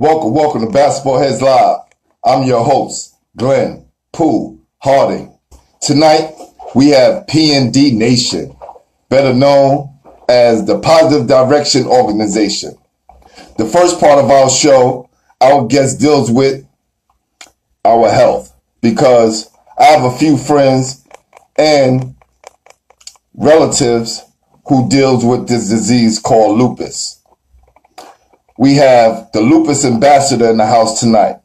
Welcome, welcome to Basketball Heads Live. I'm your host, Glenn Pooh Harding. Tonight, we have PND Nation, better known as the Positive Direction Organization. The first part of our show, our guest deals with our health because I have a few friends and relatives who deals with this disease called lupus we have the lupus ambassador in the house tonight.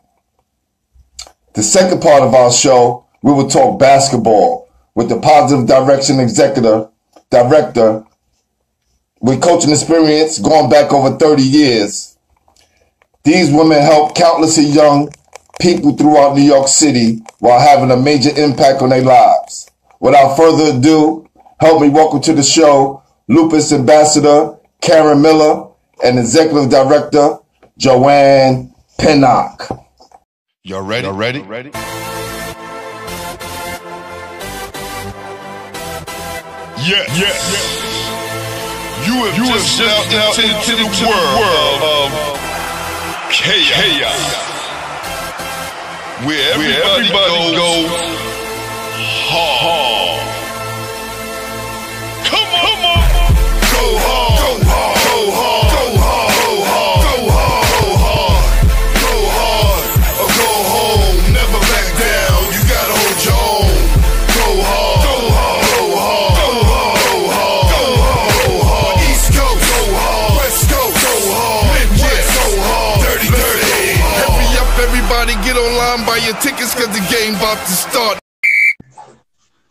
The second part of our show, we will talk basketball with the positive direction executive director with coaching experience going back over 30 years. These women help countless young people throughout New York City while having a major impact on their lives. Without further ado, help me welcome to the show Lupus Ambassador Karen Miller and Executive Director JoAnn Pinnock. Y'all ready? Y'all ready? ready? Yeah, yeah, yeah. You have you just stepped out into, into the, the world, world of chaos, where everybody, where everybody goes, goes hard. Come on, come on, go hard. About to start.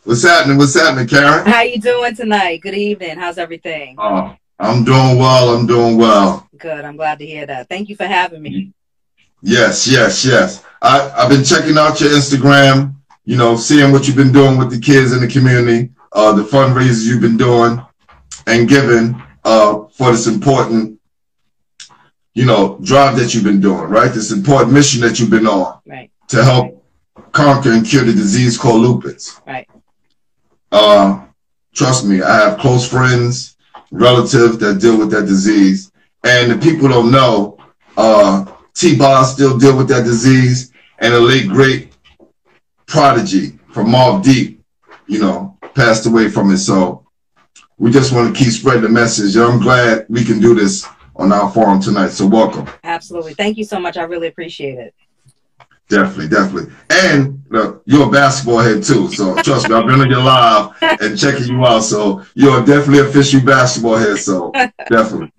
What's happening? What's happening, Karen? How you doing tonight? Good evening. How's everything? Oh, I'm doing well. I'm doing well. Good. I'm glad to hear that. Thank you for having me. Yes, yes, yes. I, I've been checking out your Instagram, you know, seeing what you've been doing with the kids in the community, uh, the fundraisers you've been doing and giving uh, for this important, you know, drive that you've been doing, right? This important mission that you've been on. Right to help conquer and cure the disease called lupus. Right. Uh, trust me, I have close friends, relatives that deal with that disease. And the people don't know, uh, T-Boz still deal with that disease and a late great prodigy from Mobb Deep, you know, passed away from it. So we just want to keep spreading the message. I'm glad we can do this on our forum tonight. So welcome. Absolutely. Thank you so much. I really appreciate it. Definitely, definitely. And look, you're a basketball head too. So trust me, I've been on your live and checking you out. So you're definitely a fishy basketball head. So definitely.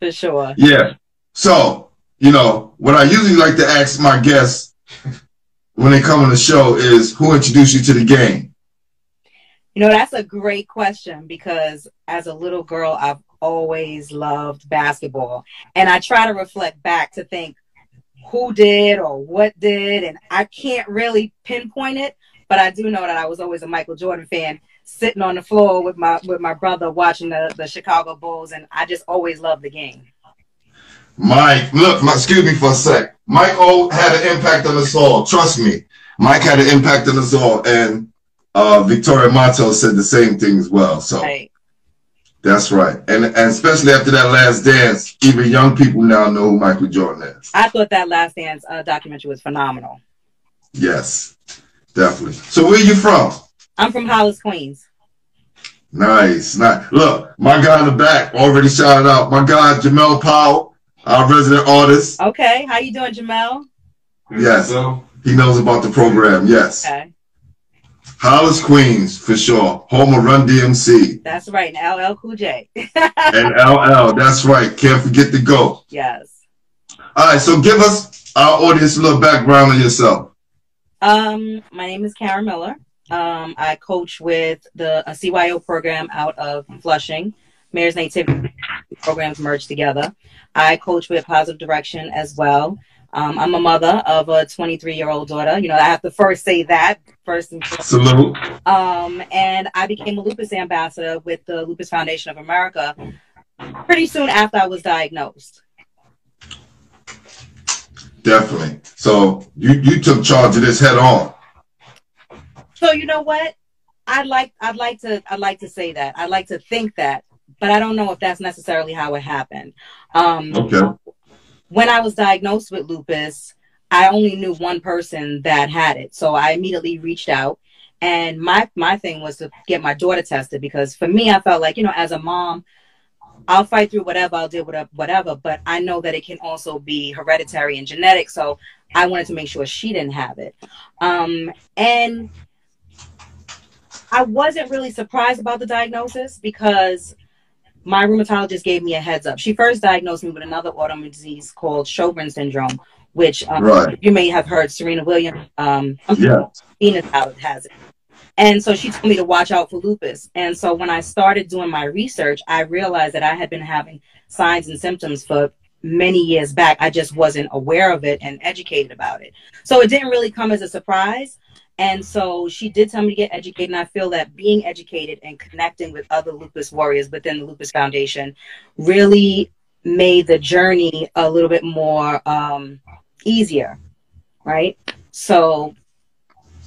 For sure. Yeah. So, you know, what I usually like to ask my guests when they come on the show is who introduced you to the game? You know, that's a great question because as a little girl, I've always loved basketball. And I try to reflect back to think who did or what did, and I can't really pinpoint it, but I do know that I was always a Michael Jordan fan, sitting on the floor with my with my brother watching the, the Chicago Bulls, and I just always loved the game. Mike, look, my, excuse me for a sec. Mike O had an impact on us all. Trust me, Mike had an impact on us all, and uh, Victoria Martel said the same thing as well. So. Right. That's right. And and especially after that last dance, even young people now know who Michael Jordan is. I thought that last dance uh, documentary was phenomenal. Yes, definitely. So where are you from? I'm from Hollis, Queens. Nice. Nice. Look, my guy in the back already shouted out. My guy Jamel Powell, our resident artist. Okay. How you doing, Jamel? Yes. He knows about the program. Yes. Okay. Hollis, Queens, for sure. Home of Run DMC. That's right. And LL Cool J. and LL, that's right. Can't forget to go. Yes. All right, so give us our audience a little background on yourself. Um, my name is Karen Miller. Um, I coach with the a CYO program out of Flushing. Mary's Nativity programs merged together. I coach with Positive Direction as well. Um, I'm a mother of a 23 year old daughter. You know, I have to first say that first and foremost. Salute. Um, and I became a lupus ambassador with the Lupus Foundation of America pretty soon after I was diagnosed. Definitely. So you you took charge of this head on. So you know what? I'd like I'd like to I'd like to say that. I'd like to think that, but I don't know if that's necessarily how it happened. Um, okay when I was diagnosed with lupus, I only knew one person that had it. So I immediately reached out and my my thing was to get my daughter tested because for me I felt like, you know, as a mom, I'll fight through whatever, I'll deal with whatever, but I know that it can also be hereditary and genetic. So I wanted to make sure she didn't have it. Um, and I wasn't really surprised about the diagnosis because my rheumatologist gave me a heads up. She first diagnosed me with another autoimmune disease called Sjogren's syndrome, which um, right. you may have heard Serena Williams, um, yeah. Venus has it. And so she told me to watch out for lupus. And so when I started doing my research, I realized that I had been having signs and symptoms for many years back. I just wasn't aware of it and educated about it. So it didn't really come as a surprise. And so she did tell me to get educated. And I feel that being educated and connecting with other lupus warriors within the Lupus Foundation really made the journey a little bit more um, easier. Right. So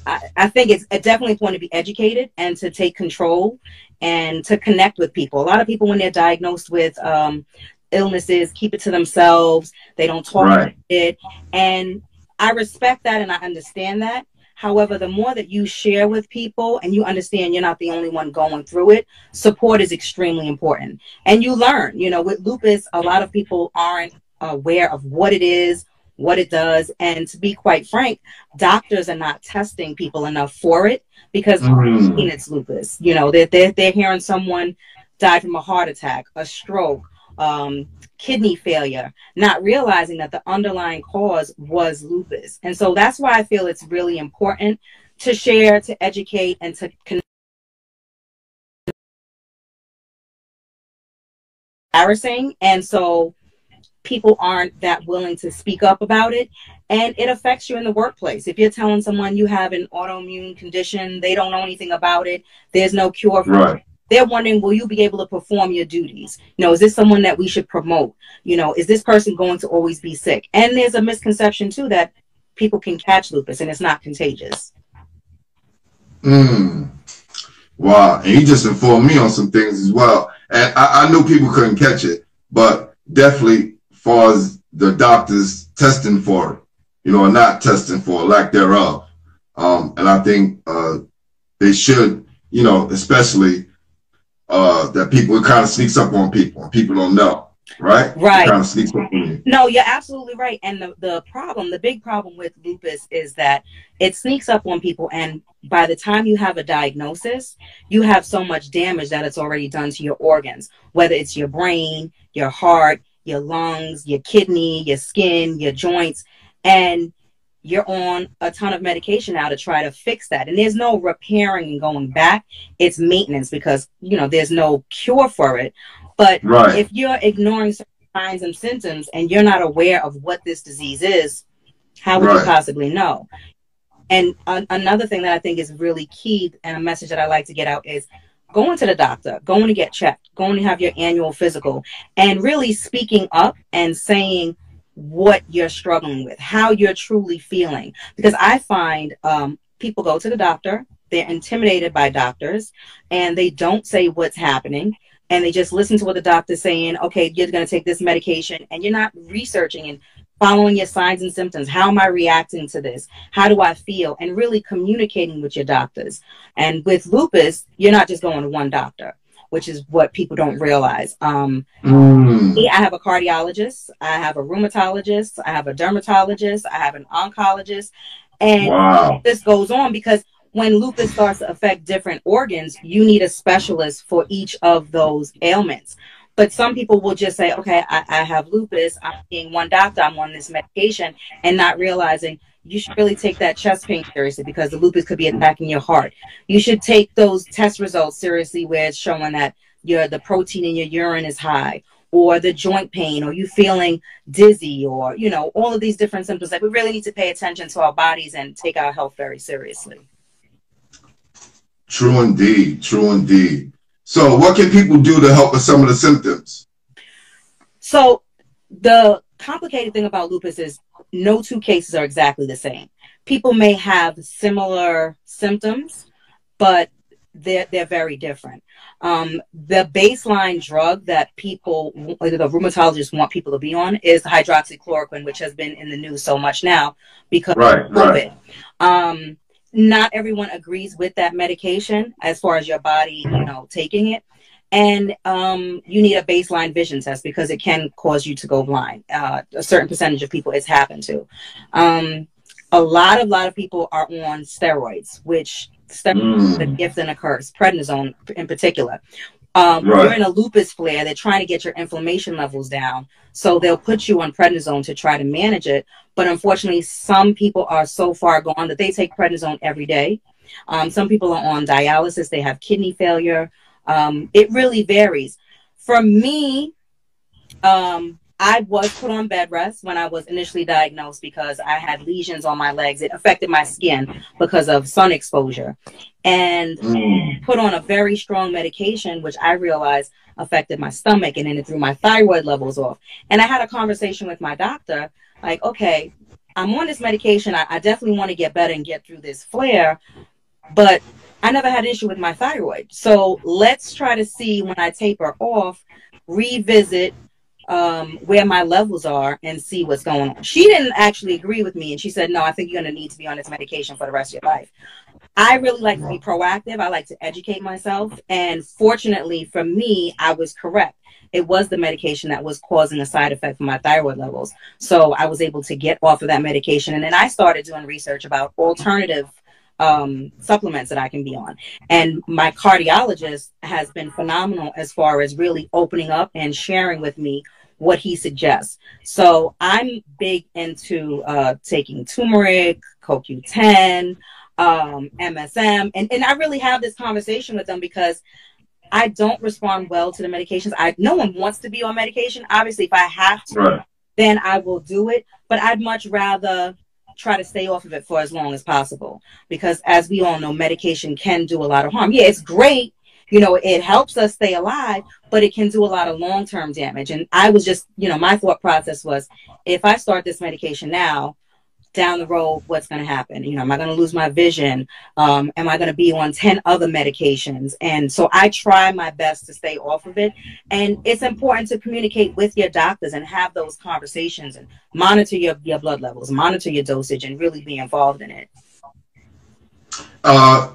I, I think it's definitely important to be educated and to take control and to connect with people. A lot of people, when they're diagnosed with um, illnesses, keep it to themselves. They don't talk right. about it. And I respect that and I understand that. However, the more that you share with people and you understand you're not the only one going through it, support is extremely important. And you learn, you know, with lupus, a lot of people aren't aware of what it is, what it does. And to be quite frank, doctors are not testing people enough for it because mm-hmm. it's lupus. You know, they're, they're, they're hearing someone die from a heart attack, a stroke, um, kidney failure, not realizing that the underlying cause was lupus. And so that's why I feel it's really important to share, to educate, and to connect. Embarrassing. And so people aren't that willing to speak up about it and it affects you in the workplace if you're telling someone you have an autoimmune condition they don't know anything about it there's no cure for right. it they're wondering will you be able to perform your duties? You know is this someone that we should promote? You know is this person going to always be sick? And there's a misconception too that people can catch lupus and it's not contagious. Mm. wow. And you just informed me on some things as well. And I, I knew people couldn't catch it but definitely far as the doctors testing for it, you know, not testing for it, lack thereof. Um, and I think uh, they should, you know, especially uh, that people it kind of sneaks up on people and people don't know, right? Right. kind of sneaks up on you. No, you're absolutely right. And the, the problem, the big problem with lupus is that it sneaks up on people and by the time you have a diagnosis, you have so much damage that it's already done to your organs, whether it's your brain, your heart, your lungs, your kidney, your skin, your joints, and you're on a ton of medication now to try to fix that. And there's no repairing and going back. It's maintenance because, you know, there's no cure for it. But right. if you're ignoring signs and symptoms and you're not aware of what this disease is, how would right. you possibly know? And uh, another thing that I think is really key and a message that I like to get out is going to the doctor, going to get checked, going to have your annual physical, and really speaking up and saying what you're struggling with, how you're truly feeling. Because I find um, people go to the doctor, they're intimidated by doctors, and they don't say what's happening. And they just listen to what the doctor's saying. Okay, you're going to take this medication, and you're not researching and following your signs and symptoms. How am I reacting to this? How do I feel? And really communicating with your doctors. And with lupus, you're not just going to one doctor, which is what people don't realize. Um, mm. I have a cardiologist, I have a rheumatologist, I have a dermatologist, I have an oncologist, and wow. this goes on because when lupus starts to affect different organs, you need a specialist for each of those ailments. But some people will just say, okay, I, I have lupus. I'm seeing one doctor. I'm on this medication and not realizing you should really take that chest pain seriously because the lupus could be attacking your heart. You should take those test results seriously where it's showing that your the protein in your urine is high or the joint pain or you feeling dizzy or you know all of these different symptoms like we really need to pay attention to our bodies and take our health very seriously true indeed true indeed so, what can people do to help with some of the symptoms? So, the complicated thing about lupus is no two cases are exactly the same. People may have similar symptoms, but they're they're very different. Um, the baseline drug that people, the rheumatologists want people to be on is hydroxychloroquine, which has been in the news so much now because right, of COVID. Right. Um, not everyone agrees with that medication as far as your body, you know, taking it. And um, you need a baseline vision test because it can cause you to go blind. Uh, a certain percentage of people it's happened to. Um, a lot of lot of people are on steroids, which steroids mm. a gift and a curse. Prednisone in particular. Um, right. You're in a lupus flare. They're trying to get your inflammation levels down, so they'll put you on prednisone to try to manage it. But unfortunately, some people are so far gone that they take prednisone every day. Um, some people are on dialysis. They have kidney failure. Um, it really varies. For me, um, I was put on bed rest when I was initially diagnosed because I had lesions on my legs. It affected my skin because of sun exposure. And mm. put on a very strong medication, which I realized affected my stomach and then it threw my thyroid levels off. And I had a conversation with my doctor like, okay, I'm on this medication. I, I definitely want to get better and get through this flare, but I never had an issue with my thyroid. So let's try to see when I taper off, revisit um, where my levels are and see what's going on. She didn't actually agree with me, and she said, "No, I think you're going to need to be on this medication for the rest of your life." I really like to be proactive. I like to educate myself, and fortunately for me, I was correct. It was the medication that was causing a side effect for my thyroid levels. So I was able to get off of that medication, and then I started doing research about alternative um, supplements that I can be on. And my cardiologist has been phenomenal as far as really opening up and sharing with me what he suggests. So I'm big into uh, taking turmeric, CoQ10, um, MSM, and, and I really have this conversation with them because I don't respond well to the medications. I no one wants to be on medication. Obviously, if I have to, right. then I will do it. But I'd much rather try to stay off of it for as long as possible. Because as we all know medication can do a lot of harm. Yeah it's great. You know it helps us stay alive but it can do a lot of long-term damage. And i was just you know my thought process was if i start this medication now down the road what's going to happen? You know am i going to lose my vision? Um, am i going to be on 10 other medications? And so i try my best to stay off of it. And it's important to communicate with your doctors and have those conversations and monitor your, your blood levels monitor your dosage and really be involved in it. Uh,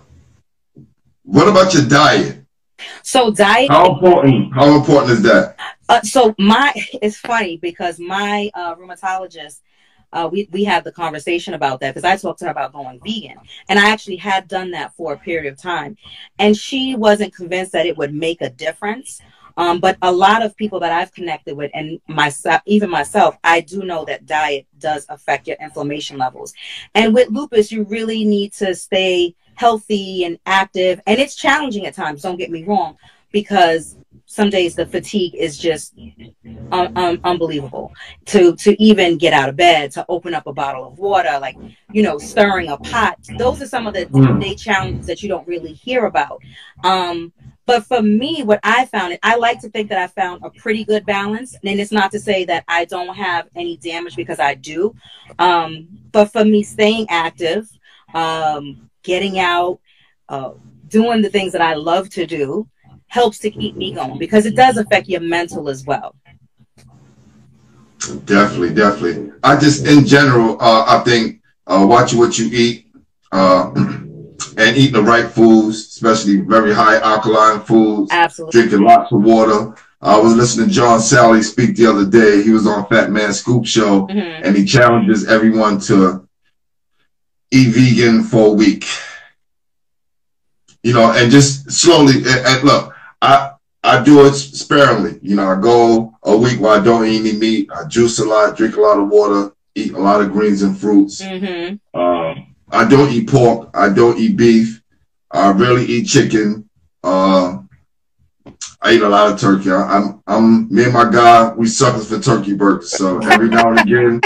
what about your diet? So diet how important? How important is that? Uh, so my it's funny because my uh, rheumatologist uh, we, we had the conversation about that because I talked to her about going vegan. And I actually had done that for a period of time. And she wasn't convinced that it would make a difference. Um, but a lot of people that I've connected with, and myself, even myself, I do know that diet does affect your inflammation levels. And with lupus, you really need to stay healthy and active. And it's challenging at times, don't get me wrong, because some days the fatigue is just un- un- unbelievable. To to even get out of bed to open up a bottle of water like you know stirring a pot those are some of the mm. day challenges that you don't really hear about. Um, but for me what i found i like to think that i found a pretty good balance. And it's not to say that i don't have any damage because i do. Um, but for me staying active um, getting out uh, doing the things that i love to do helps to keep me going because it does affect your mental as well. Definitely, definitely. I just, in general, uh, I think uh, watching what you eat uh, and eating the right foods, especially very high alkaline foods, Absolutely. drinking lots of water. I was listening to John Salley speak the other day. He was on Fat Man Scoop Show, mm-hmm. and he challenges everyone to eat vegan for a week. You know, and just slowly. And, and look, I I do it sparingly. You know, I go a week where I don't eat any meat. I juice a lot, drink a lot of water, eat a lot of greens and fruits. Mm-hmm. Um, I don't eat pork. I don't eat beef. I rarely eat chicken. Uh, I eat a lot of turkey. I, am I'm, I'm me and my guy. We suckers for turkey burgers. So every now and again,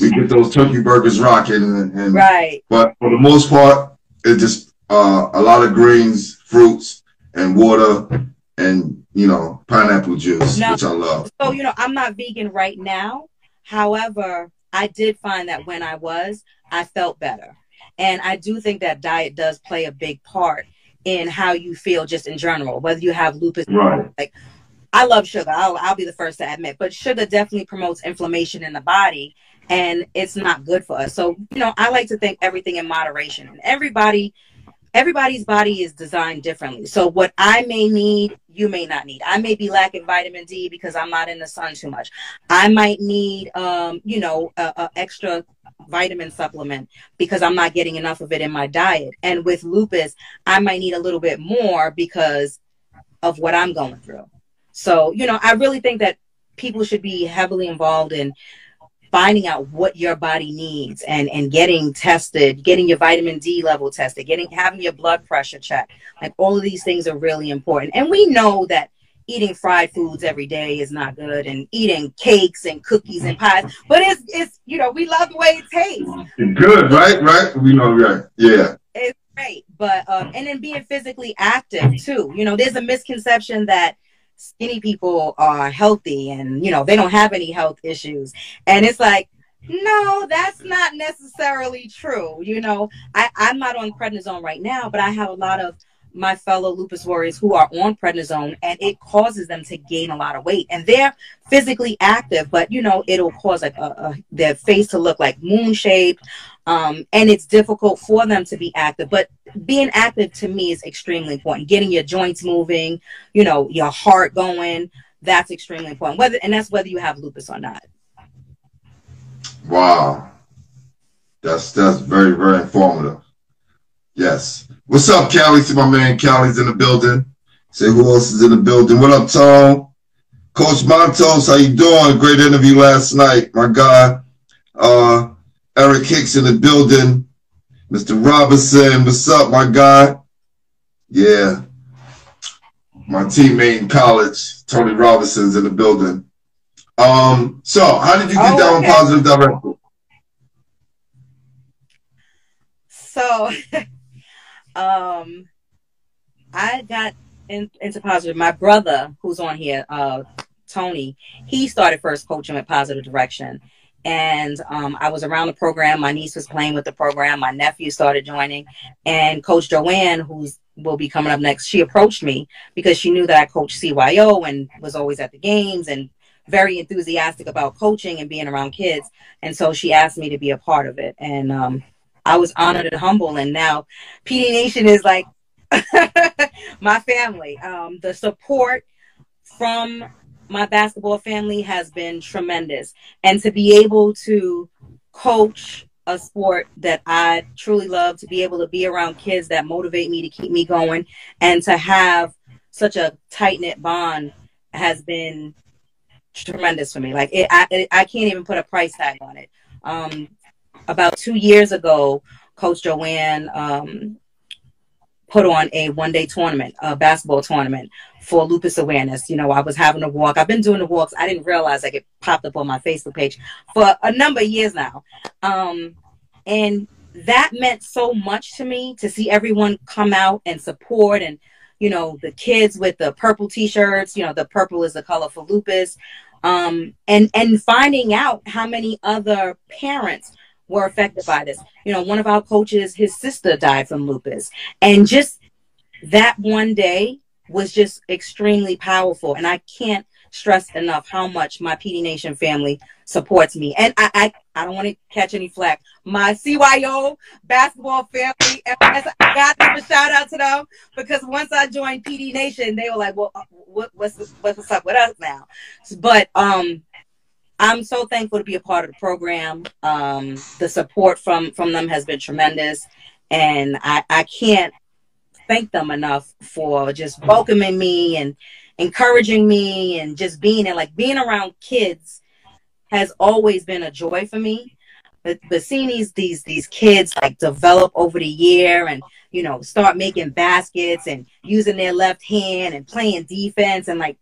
we get those turkey burgers rocking. And, and right. But for the most part, it's just uh, a lot of greens, fruits, and water and you know pineapple juice, which I love. So you know, I'm not vegan right now. However, I did find that when I was, I felt better, and I do think that diet does play a big part in how you feel just in general, whether you have lupus. Right. Like, I love sugar. I'll, I'll be the first to admit, but sugar definitely promotes inflammation in the body and it's not good for us. So, you know, I like to think everything in moderation and everybody everybody's body is designed differently. So what I may need, you may not need. I may be lacking vitamin D because I'm not in the sun too much. I might need, um, you know, a, a extra vitamin supplement because I'm not getting enough of it in my diet. And with lupus, I might need a little bit more because of what I'm going through. So, you know, I really think that people should be heavily involved in finding out what your body needs and and getting tested getting your vitamin d level tested getting having your blood pressure checked. Like all of these things are really important. And we know that eating fried foods every day is not good and eating cakes and cookies and pies but it's it's you know we love the way it tastes. Good right? Right? We know right. Yeah. It's great but um and then being physically active too. You know there's a misconception that skinny people are healthy and you know they don't have any health issues. And it's like no that's not necessarily true you know. I, i'm not on prednisone right now but i have a lot of my fellow lupus warriors who are on prednisone and it causes them to gain a lot of weight. And they're physically active but you know it'll cause like a, a, their face to look like moon shaped um, and it's difficult for them to be active but being active to me is extremely important. Getting your joints moving you know your heart going that's extremely important. Whether and that's whether you have lupus or not. Wow. That's that's very very informative. Yes. What's up Callie? See my man Callie's in the building. Say who else is in the building. What up Tom Coach Montos how you doing? Great interview last night my guy. Uh Eric Hicks in the building. Mr. Robinson, what's up, my guy? Yeah. My teammate in college, Tony Robinson's in the building. Um, so how did you get oh, down okay. positive direction? So um I got in, into positive. My brother, who's on here, uh, Tony, he started first coaching with positive direction and um, I was around the program. My niece was playing with the program. My nephew started joining, and Coach JoAnn, who's will be coming up next, she approached me because she knew that I coached CYO and was always at the games and very enthusiastic about coaching and being around kids. And so she asked me to be a part of it, and um, I was honored and humble. And now PD Nation is like my family. Um, the support from my basketball family has been tremendous. And to be able to coach a sport that I truly love, to be able to be around kids that motivate me to keep me going, and to have such a tight knit bond has been tremendous for me. Like it, I, I can't even put a price tag on it. Um, about two years ago, Coach JoAnn um, put on a one day tournament, a basketball tournament for lupus awareness. You know, I was having a walk. I've been doing the walks. I didn't realize like it popped up on my Facebook page for a number of years now. Um, and that meant so much to me to see everyone come out and support and you know the kids with the purple t-shirts you know the purple is the color for lupus um, and and finding out how many other parents were affected by this. You know, one of our coaches, his sister died from lupus. And just that one day was just extremely powerful. And I can't stress enough how much my PD Nation family supports me. And I, I, I don't want to catch any flack. My CYO basketball family, I got a shout out to them because once I joined PD Nation, they were like, well, uh, what, what's, what's up with us now? But, um, I'm so thankful to be a part of the program. Um, the support from from them has been tremendous, and I, I can't thank them enough for just welcoming me and encouraging me and just being and like being around kids has always been a joy for me. But, but seeing these these these kids like develop over the year and you know start making baskets and using their left hand and playing defense and like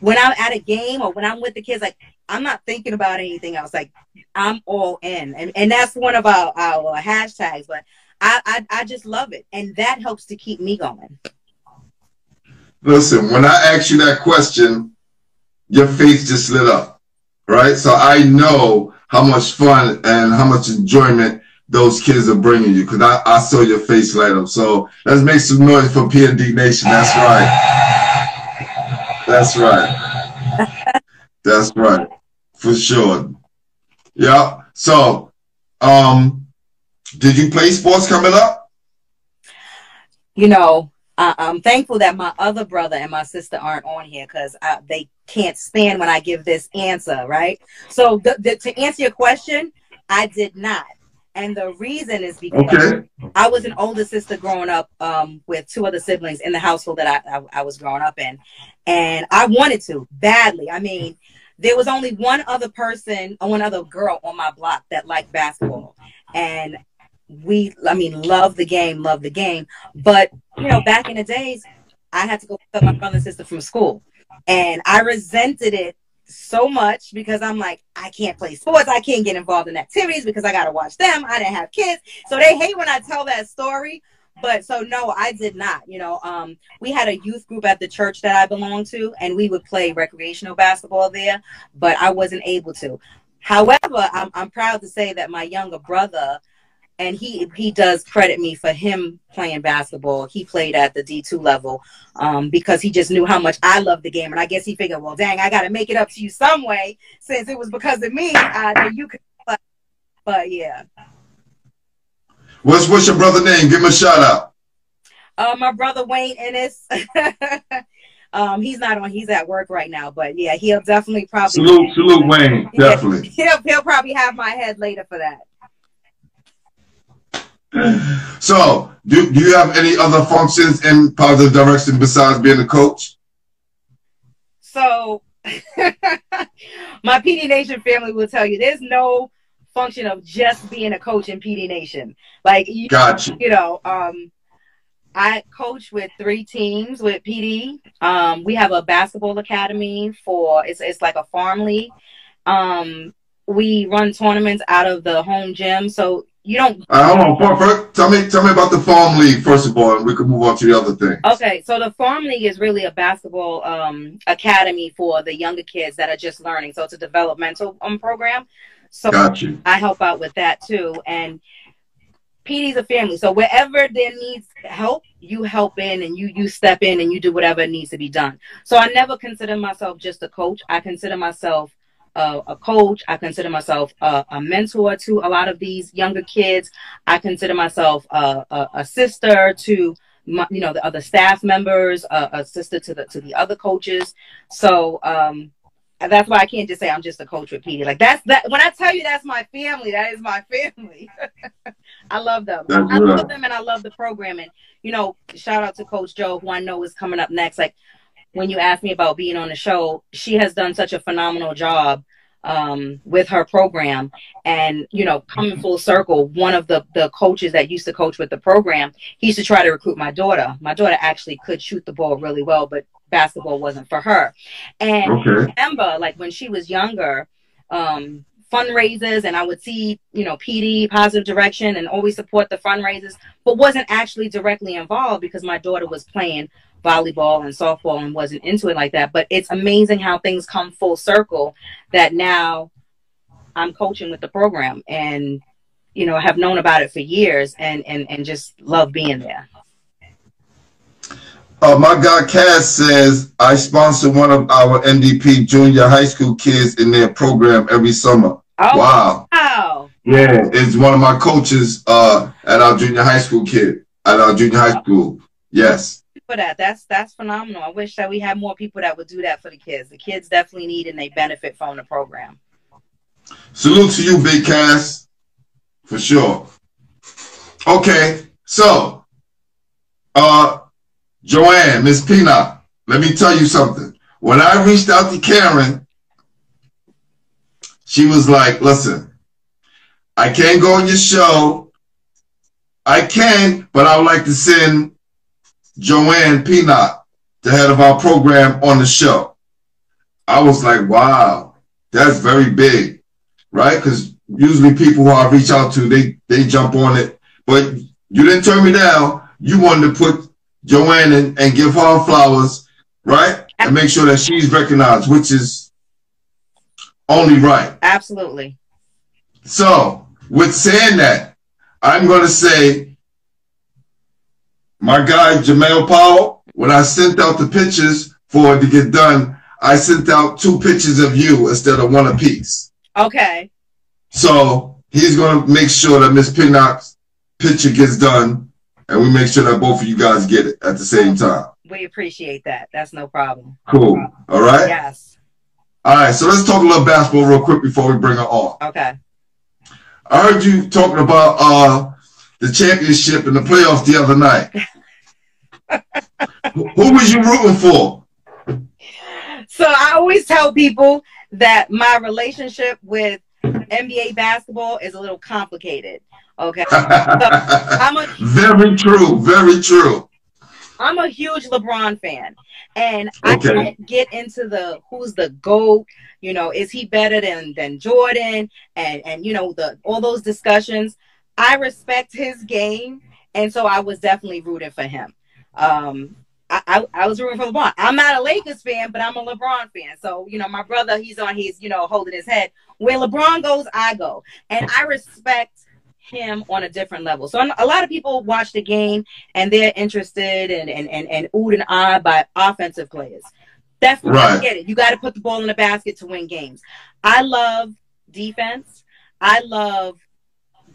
when I'm at a game or when I'm with the kids, like I'm not thinking about anything else. Like I'm all in, and and that's one of our our hashtags. But I I, I just love it, and that helps to keep me going. Listen, when I asked you that question, your face just lit up, right? So I know how much fun and how much enjoyment those kids are bringing you because I, I saw your face light up. So let's make some noise for PND Nation. That's right. That's right. That's right. For sure. Yeah. So, um, did you play sports coming up? You know, I, am thankful that my other brother and my sister aren't on here because they can't stand when I give this answer, right? So, the, the, to answer your question, I did not. And the reason is because okay. I was an older sister growing up um, with two other siblings in the household that I, I, I was growing up in. And I wanted to badly. I mean, there was only one other person, one other girl on my block that liked basketball. And we, I mean, love the game, love the game. But, you know, back in the days, I had to go pick up my brother and sister from school. And I resented it so much because I'm like, I can't play sports. I can't get involved in activities because I got to watch them. I didn't have kids. So they hate when I tell that story. But so no, I did not. You know, um, we had a youth group at the church that I belonged to, and we would play recreational basketball there, but I wasn't able to. However, I'm, I'm proud to say that my younger brother and he he does credit me for him playing basketball. He played at the D two level um, because he just knew how much I loved the game, and I guess he figured, well, dang, I got to make it up to you some way since it was because of me uh, you could. Play. But yeah. What's what's your brother name? Give him a shout out. Uh, my brother Wayne Ennis. um, he's not on. He's at work right now, but yeah, he'll definitely probably salute salute Wayne. Definitely. He'll he'll probably have my head later for that. So, do, do you have any other functions in positive direction besides being a coach? So, my PD Nation family will tell you there's no function of just being a coach in PD Nation. Like, you, gotcha. you know, um, I coach with three teams with PD. Um, we have a basketball academy for it's it's like a farm league. Um, we run tournaments out of the home gym. So you don't. Uh, hold on, first, tell me, tell me about the farm league first of all, and we can move on to the other thing. Okay, so the farm league is really a basketball um, academy for the younger kids that are just learning. So it's a developmental um, program. So gotcha. I help out with that too, and PD's a family. So wherever there needs help, you help in and you you step in and you do whatever needs to be done. So I never consider myself just a coach. I consider myself a, a coach. I consider myself a, a, mentor to a lot of these younger kids. I consider myself a, a sister to my, you know the other staff members, a, sister to the to the other coaches. So um, that's why I can't just say I'm just a coach with PD. Like that's that. When I tell you that's my family, that is my family. I love them. That's I love them, and I love the program. And you know, shout out to Coach Joe, who I know is coming up next. Like when you asked me about being on the show, she has done such a phenomenal job um, with her program. And, you know, coming full circle, one of the, the coaches that used to coach with the program, he used to try to recruit my daughter. My daughter actually could shoot the ball really well, but basketball wasn't for her. And okay. remember, like when she was younger, um, fundraisers and I would see, you know, PD, positive direction, and always support the fundraisers, but wasn't actually directly involved because my daughter was playing volleyball and softball and wasn't into it like that. But it's amazing how things come full circle that now I'm coaching with the program and, you know, have known about it for years and, and, and just love being there. Uh, my guy Cass says I sponsor one of our NDP junior high school kids in their program every summer. Oh, wow. wow. Yeah, it's one of my coaches uh, at our junior high school kid at our junior high school. Yes for that. That's that's phenomenal. I wish that we had more people that would do that for the kids. The kids definitely need and they benefit from the program. Salute to you, Big Cass, for sure. Okay, so uh JoAnn, Miss Pinnock, let me tell you something. When I reached out to Karen, she was like, listen, I can't go on your show. I can, but I would like to send JoAnn Pinnock, the head of our program, on the show. I was like, wow, that's very big, right? Because usually people who I reach out to, they they jump on it. But you didn't turn me down. You wanted to put JoAnn in and give her flowers, right? And make sure that she's recognized, which is only right. Absolutely. So, with saying that, I'm going to say my guy Jamel Powell. When I sent out the pictures for it to get done, I sent out two pictures of you instead of one apiece. Okay. So he's going to make sure that Miss Pinnock's picture gets done, and we make sure that both of you guys get it at the same time. We appreciate that. That's no problem. Cool. All right. Yes. All right. So let's talk a little basketball real quick before we bring her on. Okay. I heard you talking about uh the championship and the playoffs the other night. Who was you rooting for? So I always tell people that my relationship with NBA basketball is a little complicated. Okay. So I'm a very true, very true. I'm a huge LeBron fan. And I Okay. can't get into the who's the GOAT, you know, is he better than than Jordan and and you know the all those discussions. I respect his game and so I was definitely rooting for him. Um I, I, I was rooting for LeBron. I'm not a Lakers fan, but I'm a LeBron fan. So, you know, my brother, he's on, he's, you know, holding his head. Where LeBron goes, I go. And I respect him on a different level. So a lot of people watch the game and they're interested and and and, and oohed and ah by offensive players. That's I Right. get it. You got to put the ball in the basket to win games. I love defense. I love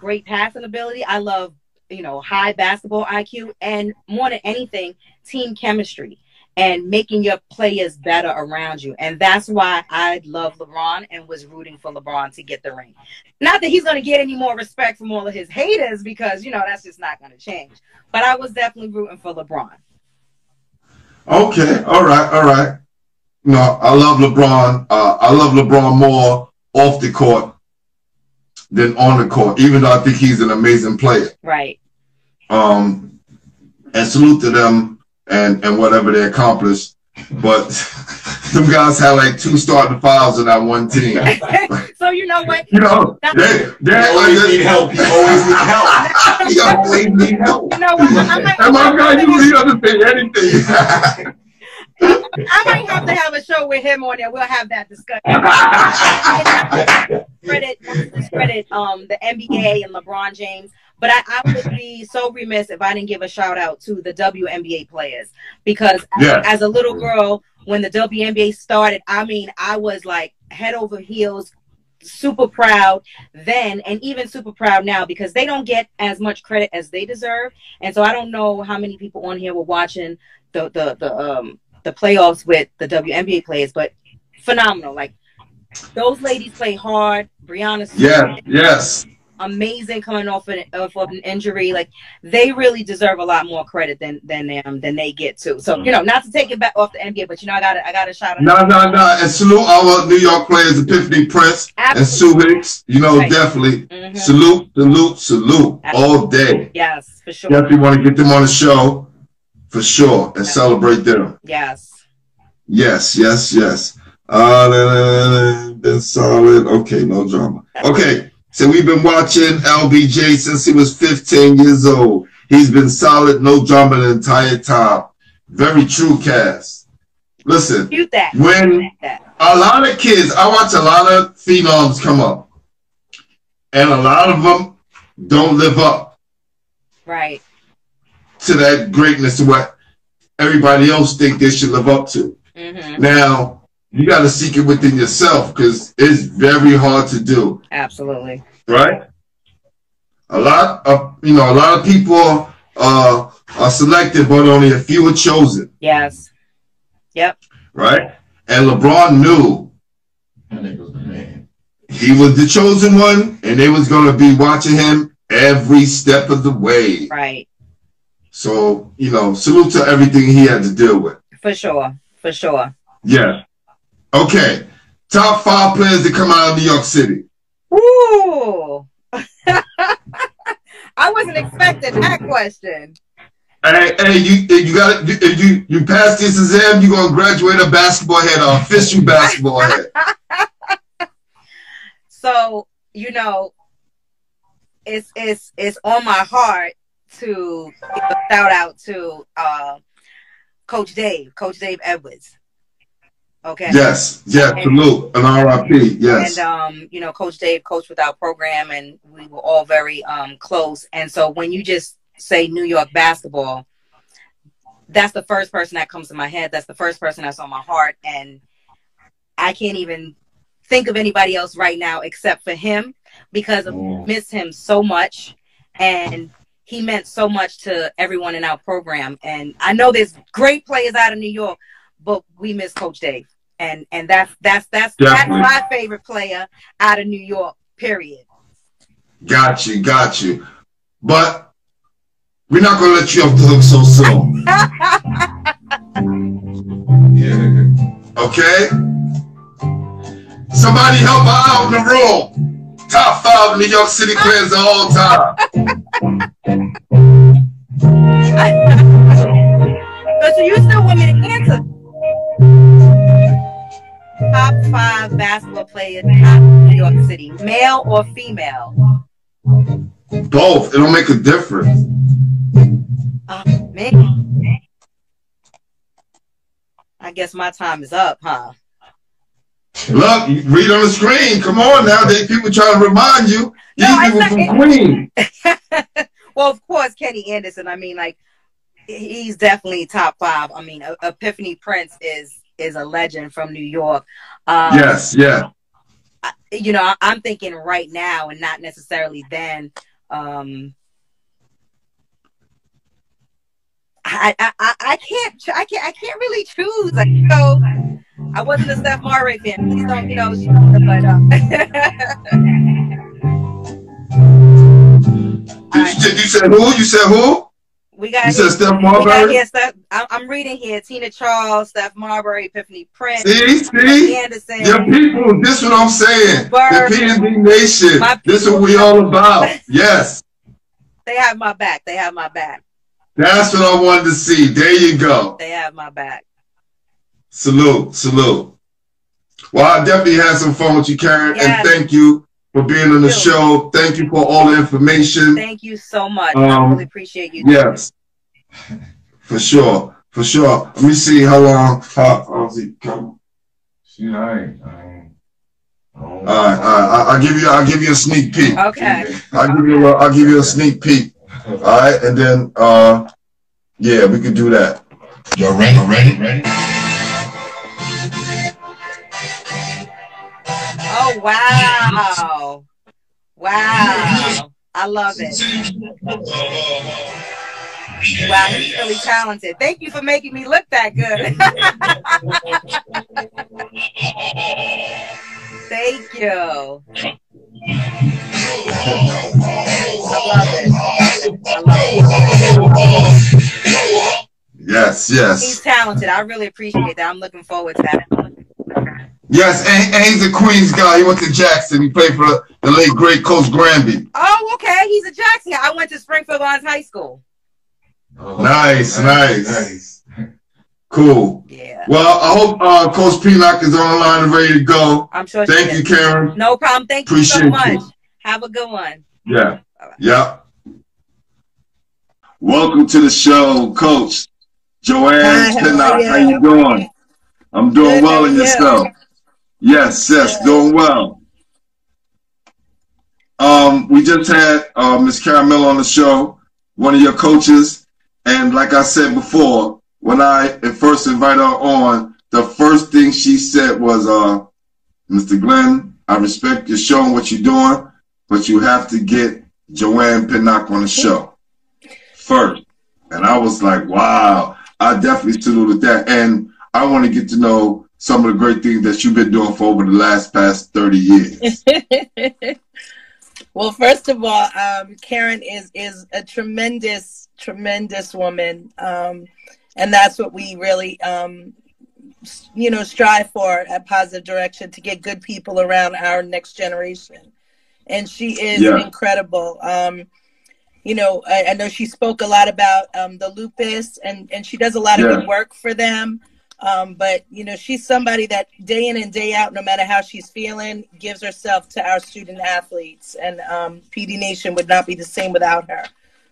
great passing ability. I love you know high basketball IQ and more than anything, team chemistry and making your players better around you. And that's why I love LeBron and was rooting for LeBron to get the ring. Not that he's going to get any more respect from all of his haters because, you know, that's just not going to change. But I was definitely rooting for LeBron. Okay, all right, all right. No, I love LeBron. Uh, I love LeBron more off the court than on the court, even though I think he's an amazing player. Right. Um, and salute to them and and whatever they accomplished. But them guys had like two starting fives in that one team. so you know what? You know, they they You always need help. You always need help. You always need help. You know what? I might, And my guy usually understand anything. I might have to have a show with him on there. We'll have that discussion. credit, discredit um, the NBA and LeBron James, but I, I would be so remiss if I didn't give a shout out to the WNBA players because Yeah. as a little girl, when the WNBA started, I mean, I was like head over heels, super proud then, and even super proud now because they don't get as much credit as they deserve. And so I don't know how many people on here were watching the the the um the playoffs with the WNBA players, but phenomenal. Like those ladies play hard. Breanna, yes, yes. amazing coming off an off of an injury. Like they really deserve a lot more credit than than them than they get to. So you know, not to take it back off the NBA, but you know, I got I got to shout out. No, no, no. And salute our New York players, Epiphany Prince and Sue Hicks. You know, Right. definitely. Mhm. Salute, salute, salute all day. Yes, for sure. Definitely want to get them on the show for sure and celebrate them. Yes. Yes, yes, yes. Uh, been solid. Okay, no drama. Okay, so we've been watching LBJ since he was 15 years old. He's been solid, no drama the entire time. Very true, Cass. Listen, that. when that. a lot of kids, I watch a lot of phenoms come up, and a lot of them don't live up Right. To that greatness to what everybody else think they should live up to. hmm Now, you got to seek it within yourself because it's very hard to do, Absolutely. right? A lot of, you know, a lot of people uh, are selected, but only a few are chosen, Yes. Yep. right? And LeBron knew he was the chosen one, and they was going to be watching him every step of the way. Right. So, you know, salute to everything he had to deal with. For sure. For sure. Yeah. Okay. Top five players that come out of New York City. Ooh. I wasn't expecting that question. Hey, hey, you you got you you you pass this exam, you're gonna graduate a basketball head, or official basketball head. So, you know, it's it's it's on my heart to give a shout out to uh, Coach Dave, Coach Dave Edwards. Okay. Yes, yes, salute, an RIP, yes. And um, you know, Coach Dave coached with our program, and we were all very um close. And so when you just say New York basketball, that's the first person that comes to my head. That's the first person that's on my heart, and I can't even think of anybody else right now except for him because I miss him so much, and he meant so much to everyone in our program. And I know there's great players out of New York, but we miss Coach Dave, and and that's that's that's Definitely. that's my favorite player out of New York. Period. Got you, got you. But we're not gonna let you off the hook so soon. Okay? Somebody help her out in the room. Top five New York City players of all time. But so you still want me to answer? Top five basketball players in New York City, male or female? Both. It don't make a difference. Uh, man. I guess my time is up, huh? Look, read on the screen. Come on now. They people trying to remind you. These No, people from Queen. well, of course, Kenny Anderson. I mean, like he's definitely top five. I mean, Epiphany Prince is is a legend from New York. Um, Yes, yeah. you know, I- I'm thinking right now and not necessarily then. Um, I, I, I, I can't, I can't, I can't really choose. Like, you know, I wasn't a Steph Murray fan. Please don't, uh, you know, but, Did you, you said who? You said who? we got, You said Steph Marbury? Steph, I'm, I'm reading here, Tina Charles, Steph Marbury, Epiphany Prince, See, see? Anderson. Your people, this is what I'm saying. Bird. The PNB Nation. This what we all about. Yes. They have my back. They have my back. That's what I wanted to see. There you go. They have my back. Salute, salute. Well, I definitely had some fun with you, Karen, Yes. and thank you for being on the show. Thank you for all the information. Thank you so much. I Um, really appreciate you. Yes, for sure, for sure. Let me see how long. How, how's he come? She alright. I ain't- I don't- All right, all right. I, I'll give you. I'll give you a sneak peek. Okay. I'll give you. A, I'll give you a sneak peek. All right, and then uh, yeah, we could do that. Y'all ready? Ready? Ready? Wow. Wow. I love it. Wow, he's really talented. Thank you for making me look that good. Thank you. I love it. I love it. Yes, He's talented. I really appreciate that. I'm looking forward to that. Yes. And, and he's a Queens guy. He went to Jackson. He played for the, the late great Coach Granby. Oh, okay. He's a Jackson. I went to Springfield Lawrence High School. Oh, Nice, nice. nice. Cool. Yeah. Well, I hope uh, Coach Pinnock is on the line and ready to go. I'm sure she Thank is. you, Karen. No problem. Thank you so Appreciate much. you. Have a good one. Yeah. Yeah. Welcome to the show, Coach JoAnn Hi, how are you? How you doing? I'm doing Good, well in are you? Yes, yes, doing well. Um, we just had uh, Miss Caramel on the show, one of your coaches, and like I said before, when I first invited her on, the first thing she said was, uh, "Mr. Glenn, I respect you showing what you're doing, but you have to get JoAnn Pinnock on the show first. And I was like, wow, I definitely saluted that. And I want to get to know some of the great things that you've been doing for over the last past 30 years. well, first of all, um, Karen is is a tremendous, tremendous woman, um, and that's what we really, um, you know, strive for at Positive Direction to get good people around our next generation. And she is Yeah. incredible. Um, you know, I, I know she spoke a lot about um, the lupus, and and she does a lot of Yeah. good work for them. Um, but you know, she's somebody that day in and day out, no matter how she's feeling, gives herself to our student athletes. And um, PD Nation would not be the same without her.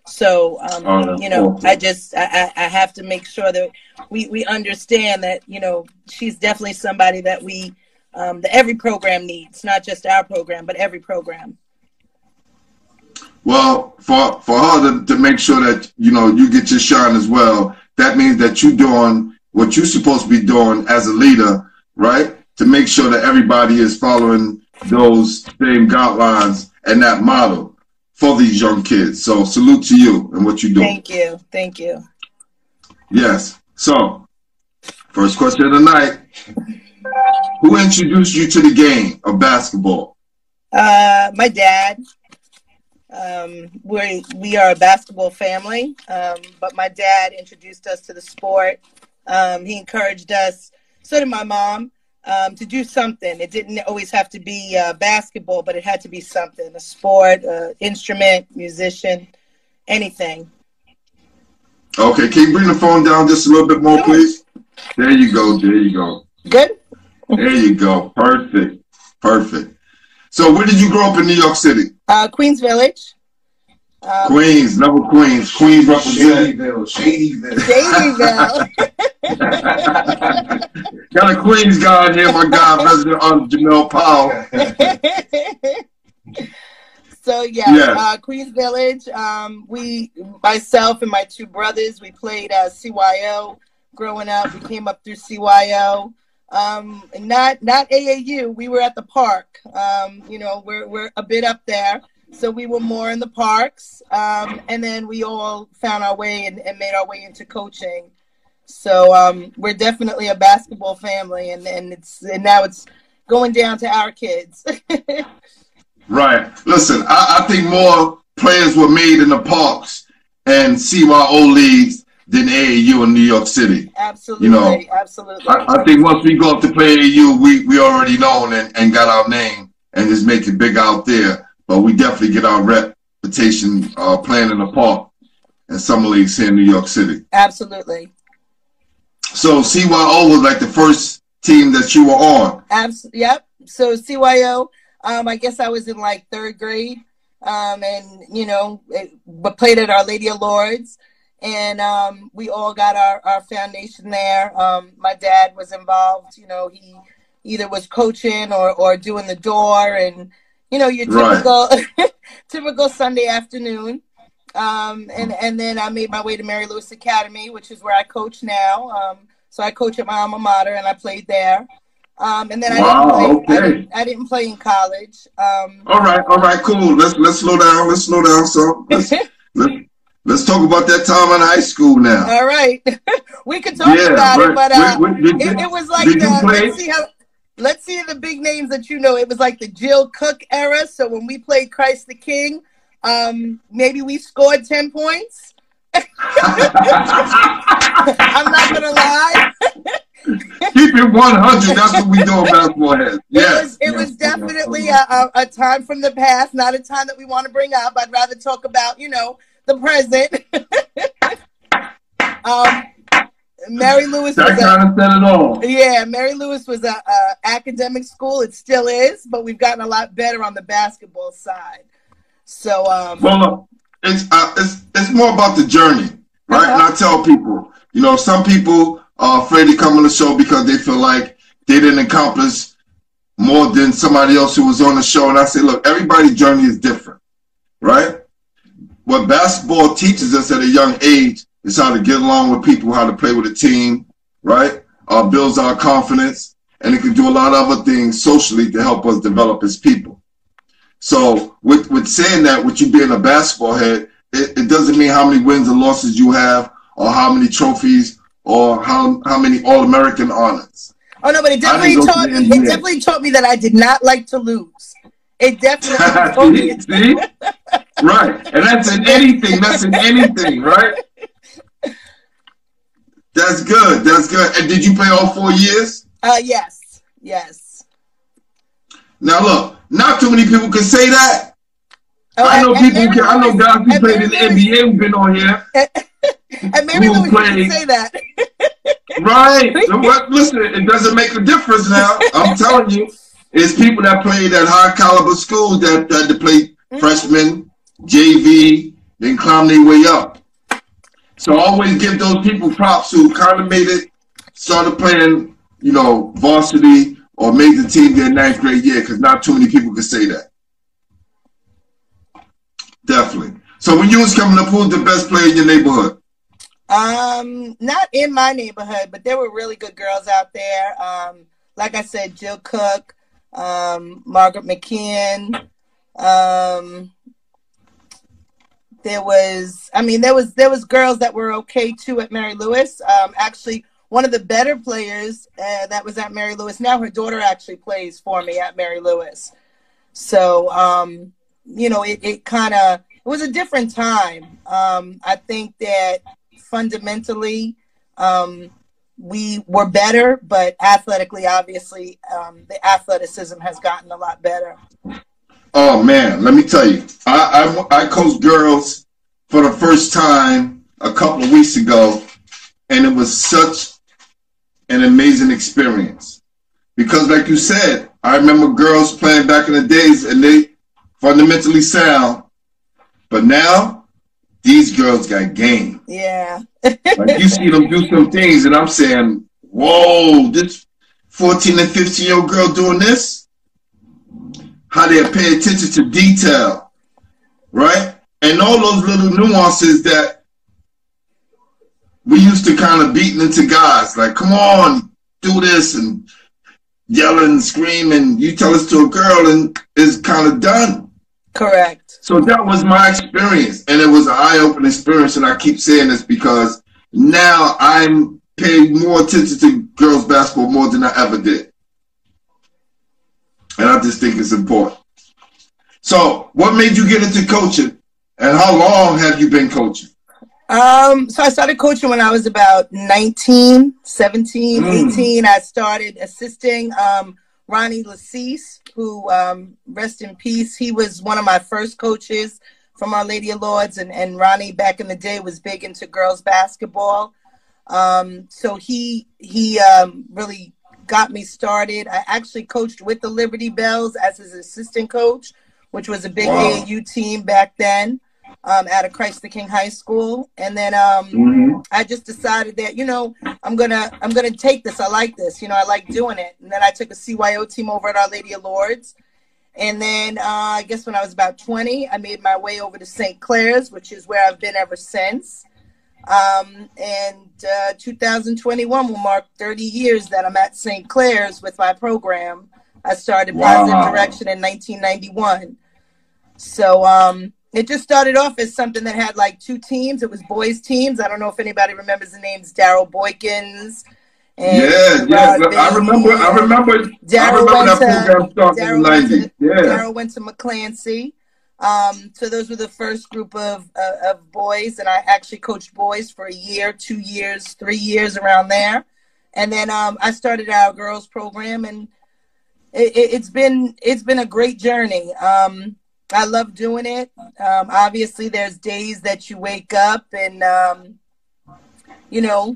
So, um, Oh, you know, awful. I just I, I I have to make sure that we we understand that you know she's definitely somebody that we um, that every program needs, not just our program, but every program. Well, for for her to, to make sure that you know you get your shine as well, that means that you're doing what you're supposed to be doing as a leader, right? To make sure that everybody is following those same guidelines and that model for these young kids. So salute to you and what you do. Thank you, thank you. Yes. So, first question of the night: Who introduced you to the game of basketball? Uh, my dad. Um, we we are a basketball family, um, but my dad introduced us to the sport. Um, he encouraged us. So did my mom. Um, to do something. It didn't always have to be uh, basketball, but it had to be something a sport, uh, instrument, musician, anything. Okay, can you bring the phone down just a little bit more, Sure. please? There you go. There you go. Good? There you go. Perfect. Perfect. So, where did you grow up in New York City? Uh, Queens Village. Um, Queens, number Queens. Queens represent. Shadyville, Shadyville. Shadyville. Got a Queens guy in here, my guy, President um, Jamel Powell. so yeah, Yes. uh, Queens Village. Um, we, myself and my two brothers, we played uh, CYO growing up. We came up through CYO. Um, not not AAU. We were at the park. Um, you know, we're we're a bit up there, so we were more in the parks. Um, and then we all found our way and, and made our way into coaching. So um, we're definitely a basketball family, and, and it's and now it's going down to our kids. Right. Listen, I, I think more players were made in the parks and CYO leagues than AAU in New York City. absolutely, You know, absolutely. I, I think once we go up to play AAU, we, we already known and, and got our name and just make it big out there. But we definitely get our reputation uh, playing in the park and summer leagues here in New York City. absolutely, So CYO was like the first team that you were on. Abs- yep. So CYO, um, I guess I was in like third grade, um, and you know, it, but played at Our Lady of Lourdes, and um, we all got our our foundation there. Um, my dad was involved. You know, he either was coaching or or doing the door, and you know, your Right. typical typical Sunday afternoon. Um, and and then I made my way to Mary Louis Academy, which is where I coach now. Um, so I coach at my alma mater, and I played there. Um, and then I Wow, didn't play. I didn't, I didn't play in college. Um, All right, all right, cool. Let's let's slow down. Let's slow down. So let's let's, let's talk about that time in high school now. all right, we could talk Yeah, about but- it, but uh, wait, wait, did- it, it was like the, let's see how. Let's see the big names that you know. It was like the Jill Cook era. So when we played Christ the King, um, maybe we scored ten points. I'm not gonna lie. Keep it 100. That's what we do in basketball heads. It was it was definitely yes, a, a, a time from the past, not a time that we want to bring up. I'd rather talk about, you know, the present. um, Mary Louis That was a, kind of said it all. yeah, Mary Louis was a, a academic school. It still is, but we've gotten a lot better on the basketball side. So um, Well, it's uh, it's it's more about the journey, right? Uh-huh. And I tell people, you know, some people are afraid to come on the show because they feel like they didn't accomplish more than somebody else who was on the show. And I say, look, everybody's journey is different, right? What basketball teaches us at a young age is how to get along with people, how to play with a team, right? Uh, builds our confidence, and it can do a lot of other things socially to help us develop as people. So with with saying that, with you being a basketball head, it, it doesn't mean how many wins or losses you have, or how many trophies, or how how many All American honors. oh no, but it definitely didn't go to taught me. It definitely taught me that I did not like to lose. It definitely taught me. See, right, and that's in anything. That's in anything, right? That's good. That's good. And did you play all four years? Uh, yes, yes. Now look, not too many people can say that. Oh, I know and- and people. Mary Can, I know guys who played in the NBA who've been on here. And Mary Who played- say that. Right. What? Listen, it doesn't make a difference now. I'm telling you, it's people that played at high caliber schools that had to play freshman, JV, then climb their way up. So I always give those people props who kind of made it, started playing, you know, varsity or made the team their ninth grade year, because not too many people could say that. Definitely. So when you was coming up, who's the best player in your neighborhood? Um, not in my neighborhood, but there were really good girls out there. Um, like I said, Jill Cook, um, Margaret McKeon. Um, there was, I mean, there was there was girls that were okay too at Mary Louis. Um, actually, one of the better players uh, that was at Mary Louis. Now her daughter actually plays for me at Mary Louis. So, um, you know, it, it kind of it was a different time. Um, I think that fundamentally um, we were better, but athletically, obviously, um, the athleticism has gotten a lot better. Oh man, let me tell you, I, I I coached girls for the first time a couple of weeks ago, and it was such an amazing experience because, like you said, I remember girls playing back in the days, and they fundamentally sound, but now these girls got game. Yeah. like you see them do some things, and I'm saying, whoa, this 14 and 15 year old girl doing this? How they pay attention to detail, right? And all those little nuances that we used to kind of beating into guys, like, come on, do this, and yelling and screaming. You tell us to a girl, and it's kind of done. Correct. So that was my experience, and it was an eye-opening experience. And I keep saying this because now I'm paying more attention to girls basketball more than I ever did, and I just think it's important. So, what made you get into coaching, and how long have you been coaching? Um, so I started coaching when I was about 19, 17, Mm. 18. I started assisting um, Ronnie Lassise, who, um, rest in peace, he was one of my first coaches from Our Lady of Lourdes. And, and Ronnie, back in the day, was big into girls basketball. Um, so he, he um, really got me started. I actually coached with the Liberty Bells as his assistant coach, which was a big Wow. AAU team back then um, out of Christ the King High School. And then um, Mhm. I just decided that you know I'm gonna I'm gonna take this. I like this. You know I like doing it. And then I took a CYO team over at Our Lady of Lourdes. And then uh, I guess when I was about 20, I made my way over to St. Clare's, which is where I've been ever since. Um, and uh, 2021 will mark 30 years that I'm at St. Clare's with my program. I started Wow. Positive Direction in 1991. So um, it just started off as something that had like two teams. It was boys teams. I don't know if anybody remembers the names Daryl Boykins. And Yeah, yeah. I remember. I remember. Daryl went to- program started in Daryl the went to- Yeah. Daryl went to McClancy. Um, so those were the first group of uh, of boys, and I actually coached boys for a year, two years, three years around there, and then um, I started our girls program, and it, it, it's been it's been a great journey. Um, I love doing it. Um, obviously, there's days that you wake up and um, you know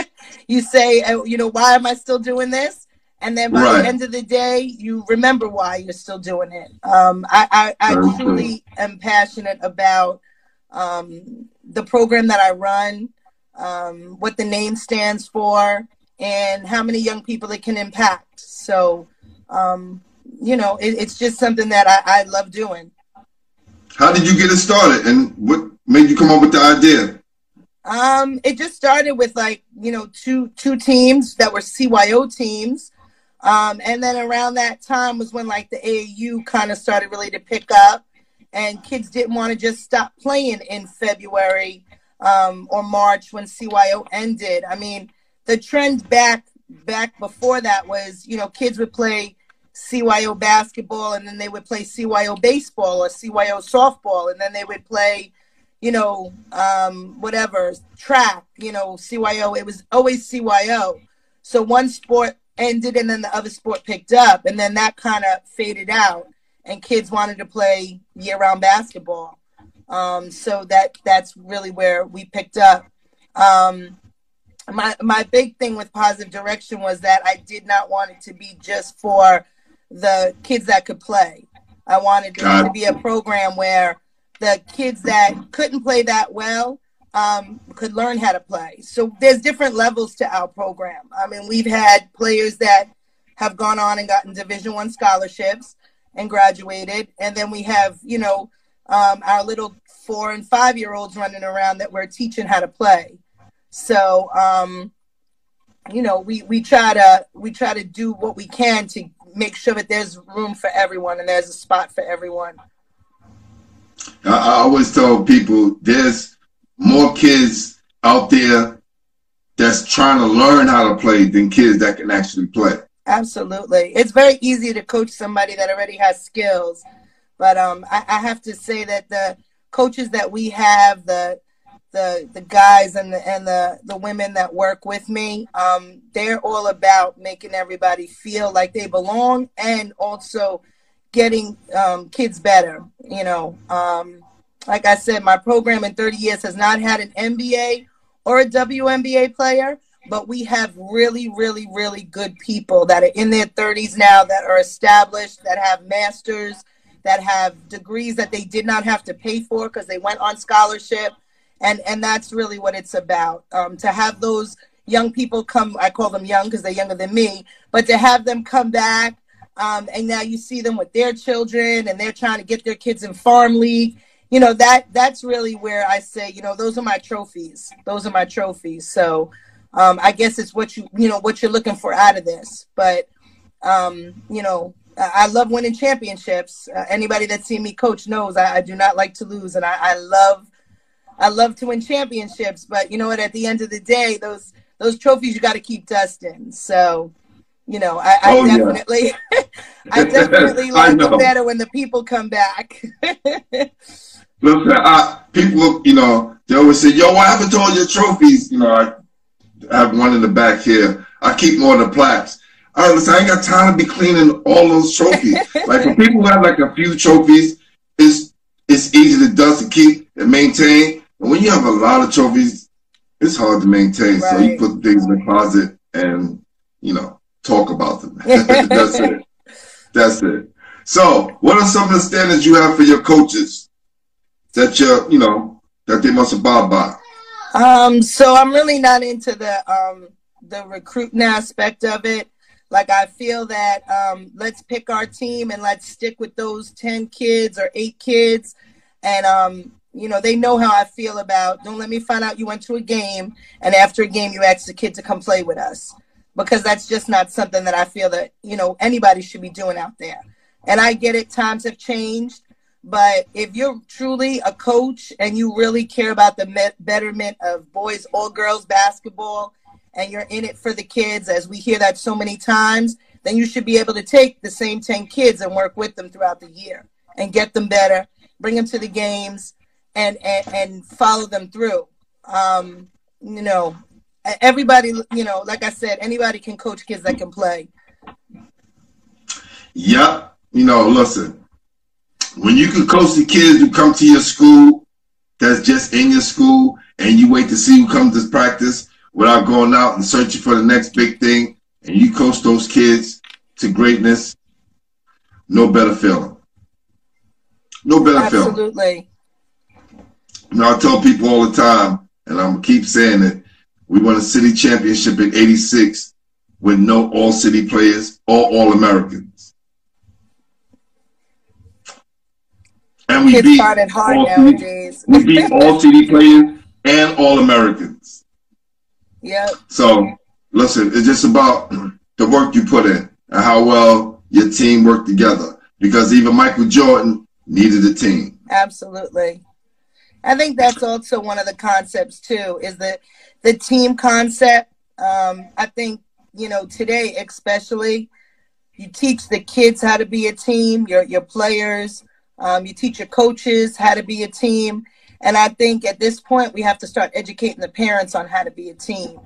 you say, uh, you know, why am I still doing this? And then by Right. the end of the day, you remember why you're still doing it. Um, I, I, I truly am passionate about um, the program that I run, um, what the name stands for, and how many young people it can impact. So, um, you know, it, it's just something that I, I love doing. How did you get it started, and what made you come up with the idea? Um, it just started with like you know two two teams that were CYO teams, um, and then around that time was when like the AAU kind of started really to pick up, and kids didn't want to just stop playing in February um, or March when CYO ended. I mean, the trend back back before that was you know kids would play CYO basketball and then they would play CYO baseball or CYO softball and then they would play you know, um, whatever, track, you know, CYO. It was always CYO. So one sport ended and then the other sport picked up. And then that kind of faded out. And kids wanted to play year round basketball. Um, so that that's really where we picked up. Um, my my big thing with positive direction was that I did not want it to be just for the kids that could play. I wanted it to be a program where the kids that couldn't play that well um, could learn how to play. So there's different levels to our program. I mean, we've had players that have gone on and gotten Division One scholarships and graduated, and then we have you know um, our little four and five year olds running around that we're teaching how to play. So um, you know, we we try to we try to do what we can to make sure that there's room for everyone and there's a spot for everyone. I, always tell people there's more kids out there that's trying to learn how to play than kids that can actually play. Absolutely. It's very easy to coach somebody that already has skills. But um, I, I have to say that the coaches that we have, the the the guys and the and the the women that work with me um, they're all about making everybody feel like they belong and also getting um, kids better you know. Um, like i said my program in 30 years has not had an nba or a WNBA player but we have really really really good people that are in their 30s now that are established that have masters that have degrees that they did not have to pay for because they went on scholarship and and that's really what it's about um, to have those young people come i call them young because they're younger than me but to have them come back um, and now you see them with their children and they're trying to get their kids in farm league you know that that's really where i say you know those are my trophies. Those are my trophies. So um, i guess it's what you you know what you're looking for out of this. But um, you know I love winning championships. Uh, anybody that's seen me coach knows I, I, do not like to lose, and I, I love I love to win championships, but you know what? At the end of the day, those those trophies you got to keep dusting. So, you know, I, I oh, definitely, yeah. I definitely like it better when the people come back. Listen, I, people, you know, they always say, "Yo, what happened to all your trophies?" You know, I, have one in the back here. I keep more of the plaques. I listen, I ain't got time to be cleaning all those trophies. like for people who have like a few trophies, it's it's easy to dust and keep and maintain. And when you have a lot of trophies, it's hard to maintain. Right. So you put things in the closet and, you know, talk about them. That's it. That's it. So, what are some of the standards you have for your coaches that you you know that they must abide by? Um, so I'm really not into the um the recruiting aspect of it. Like I feel that um, let's pick our team and let's stick with those ten kids or eight kids, and um, you know, they know how I feel about don't let me find out you went to a game and after a game you asked the kid to come play with us. Because that's just not something that I feel that, you know, anybody should be doing out there. And I get it, times have changed. But if you're truly a coach and you really care about the betterment of boys or girls basketball and you're in it for the kids, as we hear that so many times, then you should be able to take the same 10 kids and work with them throughout the year and get them better, bring them to the games, and and, and follow them through. Um, you know, everybody, you know, like I said, anybody can coach kids that can play. Yep. You know, listen, when you can coach the kids who come to your school that's just in your school and you wait to see who comes to practice without going out and searching for the next big thing and you coach those kids to greatness, no better feeling. No better Absolutely. feeling. Absolutely. You know, I tell people all the time, and I'm keep saying it. We won a city championship in '86 with no all city players, or all Americans, and we Kids beat hard nowadays. City, we beat all city players and all Americans. Yep. So listen, it's just about the work you put in and how well your team worked together. Because even Michael Jordan needed a team. Absolutely. I think that's also one of the concepts too, is the the team concept. Um, I think you know today, especially, you teach the kids how to be a team. Your your players, um, you teach your coaches how to be a team, and I think at this point we have to start educating the parents on how to be a team.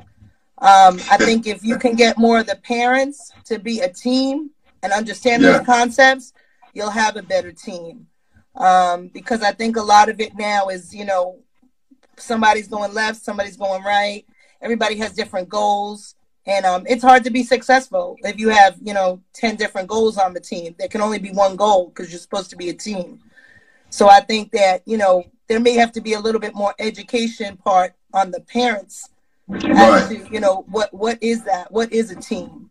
Um, I think if you can get more of the parents to be a team and understand yeah. those concepts, you'll have a better team um, because I think a lot of it now is, you know, somebody's going left, somebody's going right. Everybody has different goals. And um, it's hard to be successful if you have, you know, 10 different goals on the team. There can only be one goal because you're supposed to be a team. So I think that you know there may have to be a little bit more education part on the parents as Right. to you know what what is that? What is a team?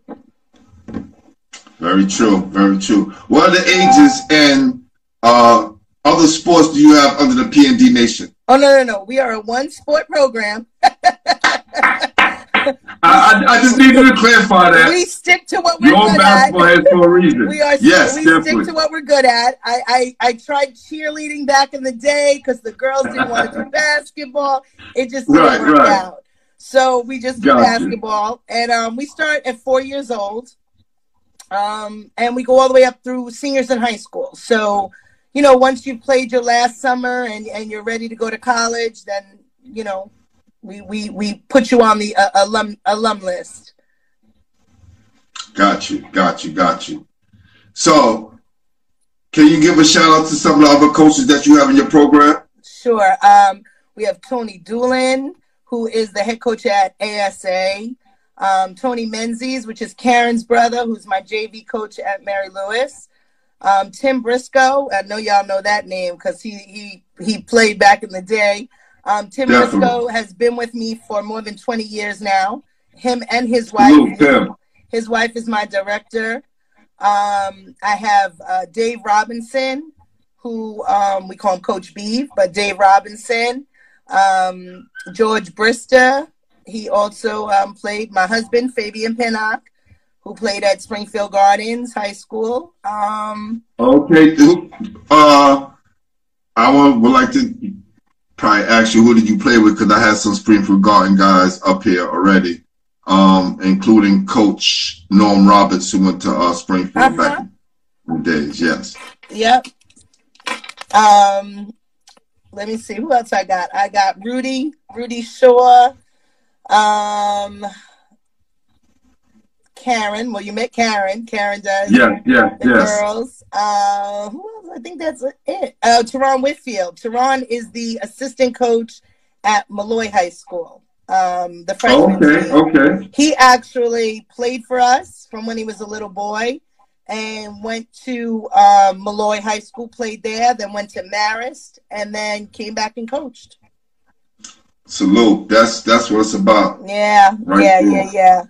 Very true. Very true. What are the ages and uh, other sports do you have under the PND Nation? Oh no no no! We are a one sport program. I, I, I just needed to clarify that. We stick to what we're Your good basketball at. has for a reason. We are Yes, we definitely. stick to what we're good at. I I, I tried cheerleading back in the day because the girls didn't want to do basketball. It just didn't Right, work right. out. So we just do Gotcha. basketball, and um, we start at four years old, um, and we go all the way up through seniors in high school. So, you know, once you've played your last summer and and you're ready to go to college, then you know, we we we put you on the uh, alum alum list. Got you. Got you. Got you. So, can you give a shout out to some of the other coaches that you have in your program? Sure. Um, we have Tony Doolin, who is the head coach at ASA. Um, Tony Menzies, which is Karen's brother, who's my JV coach at Mary Louis. Um, Tim Briscoe, I know y'all know that name because he he he played back in the day. Um, Tim Definitely. Briscoe has been with me for more than 20 years now. Him and his wife. His wife is my director. Um, I have uh, Dave Robinson, who um, we call him Coach Beeve, but Dave Robinson. Um, George Brister, he also um, played my husband, Fabian Pinnock, who played at Springfield Gardens High School. Um, Okay. Uh, I would, would like to probably ask you who did you play with because I had some Springfield Garden guys up here already, um, including Coach Norm Roberts who went to uh, Springfield back in the days. Yes. Yep. Um, let me see who else I got. I got Rudy, Rudy Shaw, um, Karen. Well, you met Karen. Karen does Yeah, yeah, the yes. girls. Uh, who else? I think that's it. Uh, Teron Whitfield. Teron is the assistant coach at Molloy High School. Um, the freshman Okay, team. okay. He actually played for us from when he was a little boy and went to um, Molloy High School, played there, then went to Marist, and then came back and coached. Salute. That's that's what it's about. Yeah, Right yeah, there. yeah,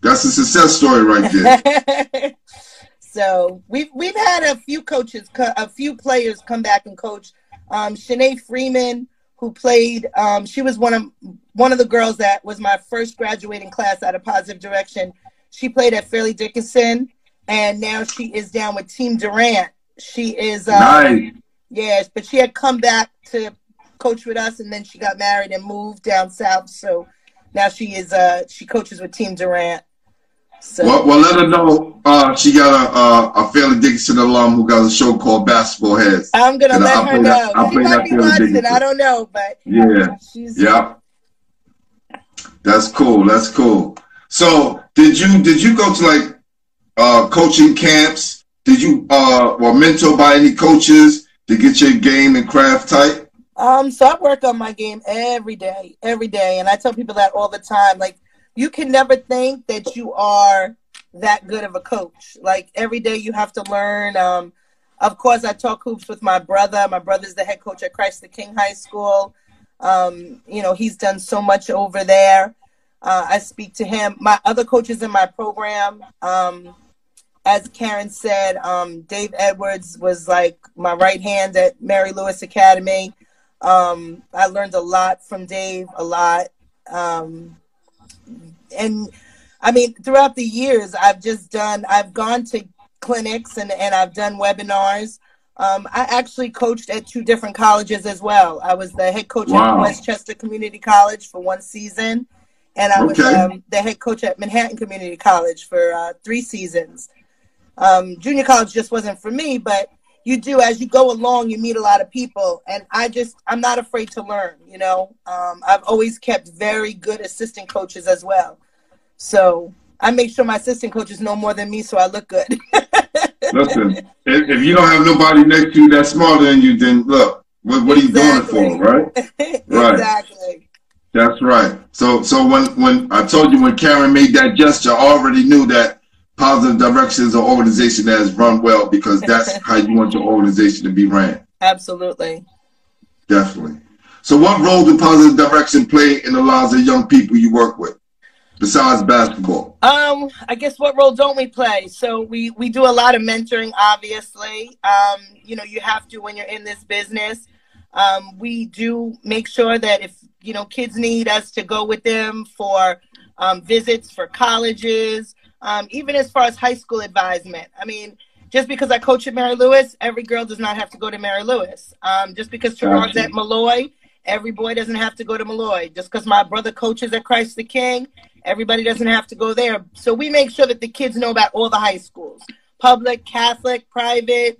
That's a success story right there. so we've we've had a few coaches, a few players come back and coach. Um, Shanae Freeman, who played, um, she was one of one of the girls that was my first graduating class out of Positive Direction. She played at Fairleigh Dickinson, and now she is down with Team Durant. She is uh, Nice. Yes, but she had come back to coach with us, and then she got married and moved down south. So now she is uh she coaches with Team Durant. So well, well, let her know. Uh, she got a, a a Fairleigh Dickinson alum who got a show called Basketball Heads. I'm gonna And let I'll her play know. that- I'll play that Fairleigh. Dickinson. I don't know, but Yeah. she's Yeah. That's cool. That's cool. So did you did you go to like uh coaching camps? Did you uh or mentor by any coaches to get your game and craft tight? Um, so I work on my game every day, every day, and I tell people that all the time. Like, you can never think that you are that good of a coach. Like every day, you have to learn. Um, of course, I talk hoops with my brother. My brother's the head coach at Christ the King High School. Um, you know, he's done so much over there. Uh, I speak to him. My other coaches in my program, um, as Karen said, um, Dave Edwards was like my right hand at Mary Louis Academy. Um, I learned a lot from Dave, a lot. Um, and I mean, throughout the years, I've just done, I've gone to clinics and, and I've done webinars. Um, I actually coached at two different colleges as well. I was the head coach Wow. at Westchester Community College for one season, and I was um, the head coach at Manhattan Community College for uh, three seasons. Um, junior college just wasn't for me, but you do as you go along, you meet a lot of people, and I just I'm not afraid to learn. You know, um, I've always kept very good assistant coaches as well, so I make sure my assistant coaches know more than me, so I look good. Listen, if, if you don't have nobody next to you that's smarter than you, then look, what, what are you doing it for, right? Right. exactly. That's right. So so when when I told you when Karen made that gesture, I already knew that Positive Direction is an organization that is run well because that's how you want your organization to be ran. Absolutely. Definitely. So, what role do Positive Direction play in the lives of young people you work with, besides basketball? Um, I guess what role don't we play? So we we do a lot of mentoring. Obviously, um, you know, you have to when you're in this business. Um, we do make sure that if you know kids need us to go with them for um, visits for colleges, um, even as far as high school advisement. I mean, just because I coach at Mary Louis, every girl does not have to go to Mary Louis. Um, just because Teron's Gotcha. at Molloy, every boy doesn't have to go to Molloy. Just because my brother coaches at Christ the King, everybody doesn't have to go there. So we make sure that the kids know about all the high schools, public, Catholic, private,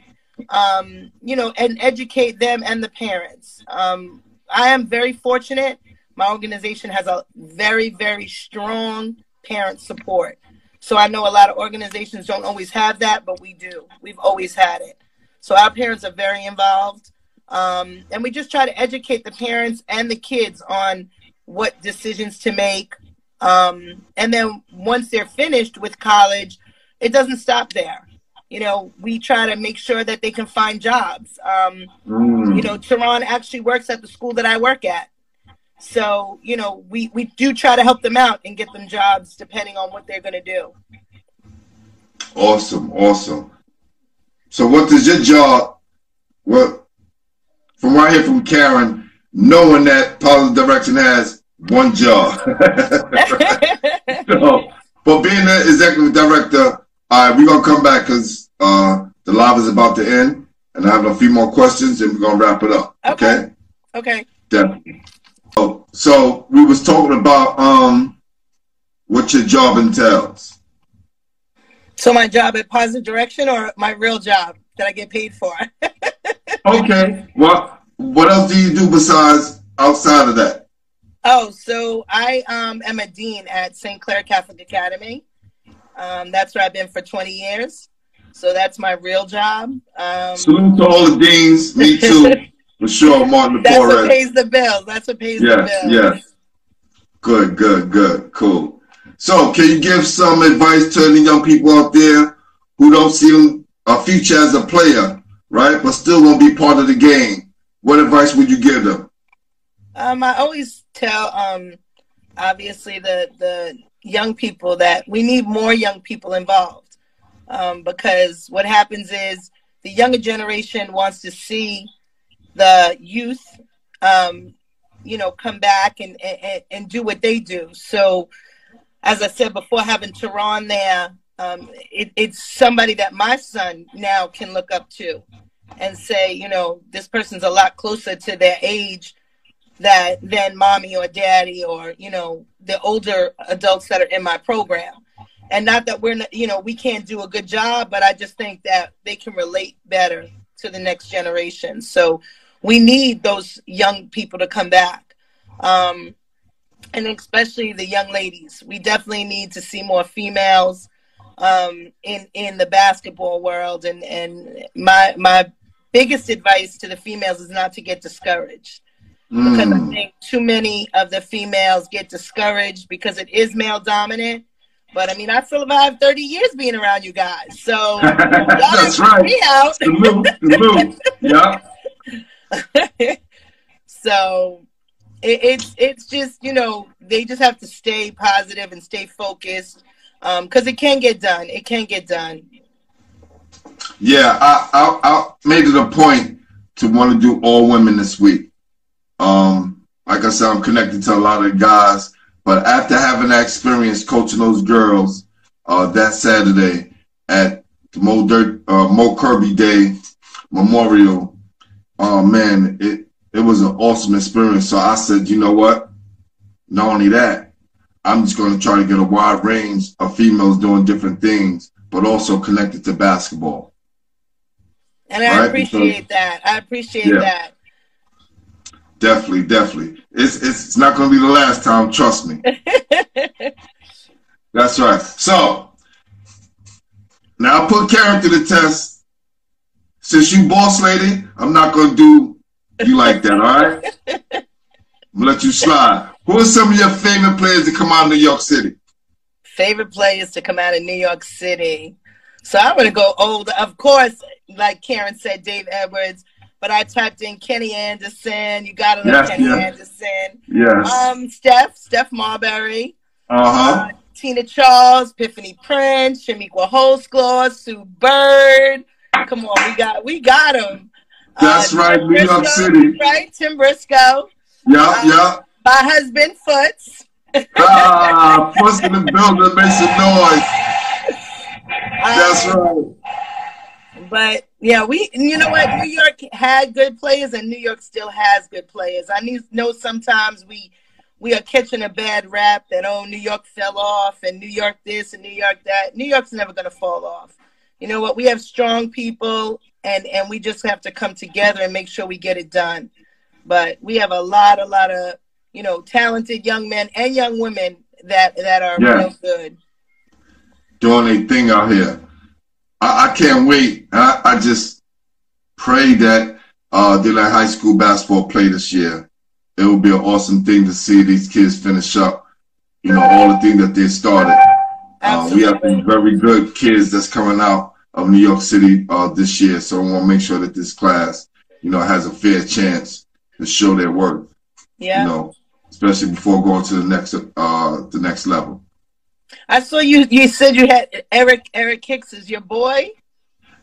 um, you know, and educate them and the parents. Um, I am very fortunate. My organization has a very, very strong parent support. So I know a lot of organizations don't always have that, but we do. We've always had it. So our parents are very involved. Um, and we just try to educate the parents and the kids on what decisions to make. Um, and then once they're finished with college, it doesn't stop there. You know, we try to make sure that they can find jobs. Um, Mm. you know, Teron actually works at the school that I work at. So, you know, we, we do try to help them out and get them jobs depending on what they're going to do. Awesome, awesome. So, what does your job? What from what I hear from Karen, knowing that Positive Direction has one job. so, but being the executive director, all right, we're gonna come back because uh, the live is about to end, and I have a few more questions, and we're gonna wrap it up. Okay. okay? okay. Definitely. So, so we was talking about um what your job entails. So my job at Positive Direction or my real job that I get paid for? Okay. What what else do you do besides outside of that? oh, so I um, am a dean at St. Clare Catholic Academy. Um, that's where I've been for 20 years. So that's my real job. Um, Salute to all the deans. Me too. For sure, Martin that's what Flores. pays the bills. That's what pays Yes, the bills. yes. Good, good, good, cool. So, can you give some advice to the young people out there who don't see a future as a player, right, but still want to be part of the game? What advice would you give them? Um, I always tell, um, obviously, the the young people that we need more young people involved, um, because what happens is the younger generation wants to see the youth, um, you know, come back and, and and do what they do. So, as I said before, having Teron there, um, it, it's somebody that my son now can look up to and say, you know, this person's a lot closer to their age that than mommy or daddy or you know the older adults that are in my program and not that we're not, you know we can't do a good job but i just think that they can relate better to the next generation so we need those young people to come back um, and especially the young ladies we definitely need to see more females um, in in the basketball world and and my my biggest advice to the females is not to get discouraged because I Mm, think too many of the females get discouraged because it is male dominant. But I mean, I survived 30 years being around you guys, so That's right. me out. Salute, salute. Yeah. so it, it's it's just you know they just have to stay positive and stay focused because it can get done. It can get done. Yeah, I, I I made it a point to want to do all women this week. Um, like I said, I'm connected to a lot of guys, but after having that experience coaching those girls uh, that Saturday at the Mo Dirt uh, Mo Kirby Day Memorial, oh man, it it was an awesome experience. So I said, you know what? Not only that, I'm just going to try to get a wide range of females doing different things, but also connected to basketball. And I Right, appreciate that. I appreciate Yeah. that. Definitely, definitely. It's it's, it's not going to be the last time. Trust me. That's right. So now I put Karen to the test. Since you boss lady, I'm not going to do you like that. All right. I'm gonna let you slide. Who are some of your favorite players that come out of New York City? Favorite players to come out of New York City. So I'm gonna go older. Of course, like Karen said, Dave Edwards. But I typed in Kenny Anderson. You gotta love Yes, Kenny yes. Anderson. Yes. Um, Steph, Steph Marbury. Uh-huh. Uh, Tina Charles, Epiphany Prince, Chamique Holdsclaw, Sue Bird. Come on, we got we got them. That's right, New York City. Right, Tim Briscoe. Yeah, yeah. My husband Foots. Ah, Puss in the building makes some noise. That's Um, right. But yeah, we you know what? New York had good players, and New York still has good players. I need, know sometimes we we are catching a bad rap that oh New York fell off and New York this and New York that. New York's never going to fall off. You know what? We have strong people, and and we just have to come together and make sure we get it done. But we have a lot, a lot of you know talented young men and young women that that are Yeah. real good. Doing a thing out here. I, I can't wait. I, I just pray that uh, they let high school basketball play this year. It will be an awesome thing to see these kids finish up, you know, all the things that they started. Uh, we have some very good kids that's coming out of New York City uh, this year, so I want to make sure that this class, you know, has a fair chance to show their worth. Yeah. You know, especially before going to the next uh the next level. I saw you. You said you had Eric. Eric Hicks is your boy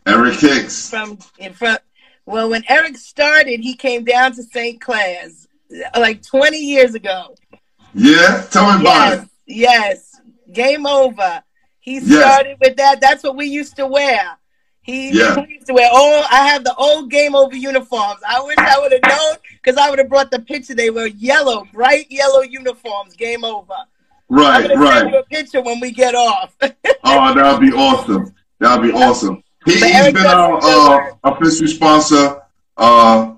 Eric Hicks. from in front. Well, when Eric started, he came down to St. Clare's like 20 years ago. Yeah, tell me about Yes, it. yes. Game over. He Yes. started with that. That's what we used to wear. He Yeah. used to wear all. I have the old Game Over uniforms. I wish I would have known because I would have brought the picture. They were yellow, bright yellow uniforms. Game over. I'm Right, send right. you a picture when we get off. Oh, that'll be awesome. That'll be awesome. He, he's been our uh, official sponsor uh,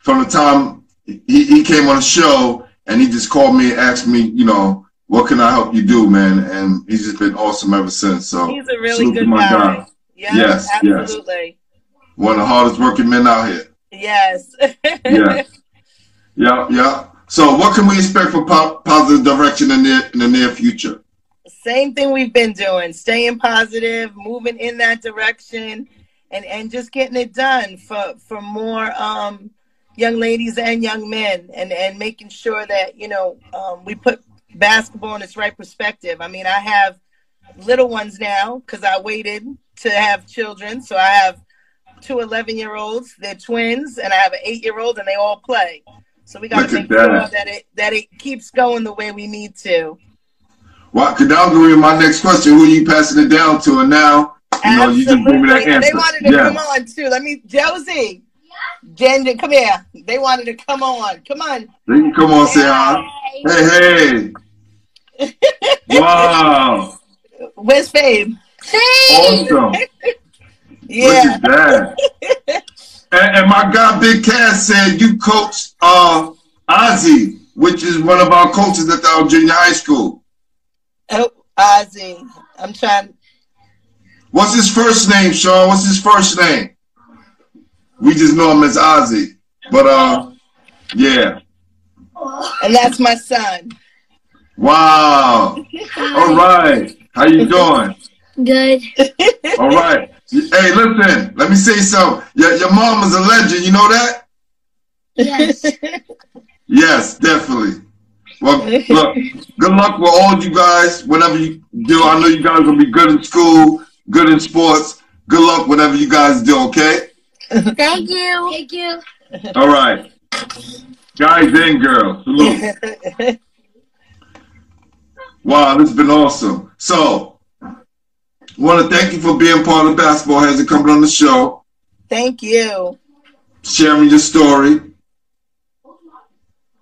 from the time he, he came on the show, and he just called me and asked me, you know, what can I help you do, man? And he's just been awesome ever since. So He's a really good my guy. Yes, Yes, yes. absolutely. one of the hardest working men out here. Yes. Yeah. Yeah, yeah. So, what can we expect for po- positive direction in the, in the near future? Same thing we've been doing, staying positive, moving in that direction, and and just getting it done for for more um, young ladies and young men, and and making sure that you know um, we put basketball in its right perspective. I mean, I have little ones now because I waited to have children, so I have two 11 year olds. They're twins, and I have an eight year old, and they all play. So we got to make sure that. that it that it keeps going the way we need to. Well, because that was going to be my next question. Who are you passing it down to? And now, you know, you just gave me that answer. They wanted to Yeah. come on too. Let me, Josie, Ginger, come here. They wanted to come on. Come on. They can come on, say hi. Hey, hey. Wow. Where's Fame? Awesome. Yeah. Look at that. and, and my guy Big Cass said you coached uh, Ozzy, which is one of our coaches at our junior high school. Oh, Ozzy. I'm trying. What's his first name, Sean? What's his first name? We just know him as Ozzy. But uh yeah. And that's my son. Wow. All right. How you doing? Good. All right. Hey, listen, let me say something. Your, your mom is a legend, you know that? Yes. Yes, definitely. Well, look, good luck with all you guys, whatever you do. I know you guys will be good in school, good in sports. Good luck, whatever you guys do, okay? Thank you. Thank you. All right. Guys and girls, salute. Wow, this has been awesome. So, want to thank you for being part of Basketball Heads and coming on the show, Thank you. sharing your story.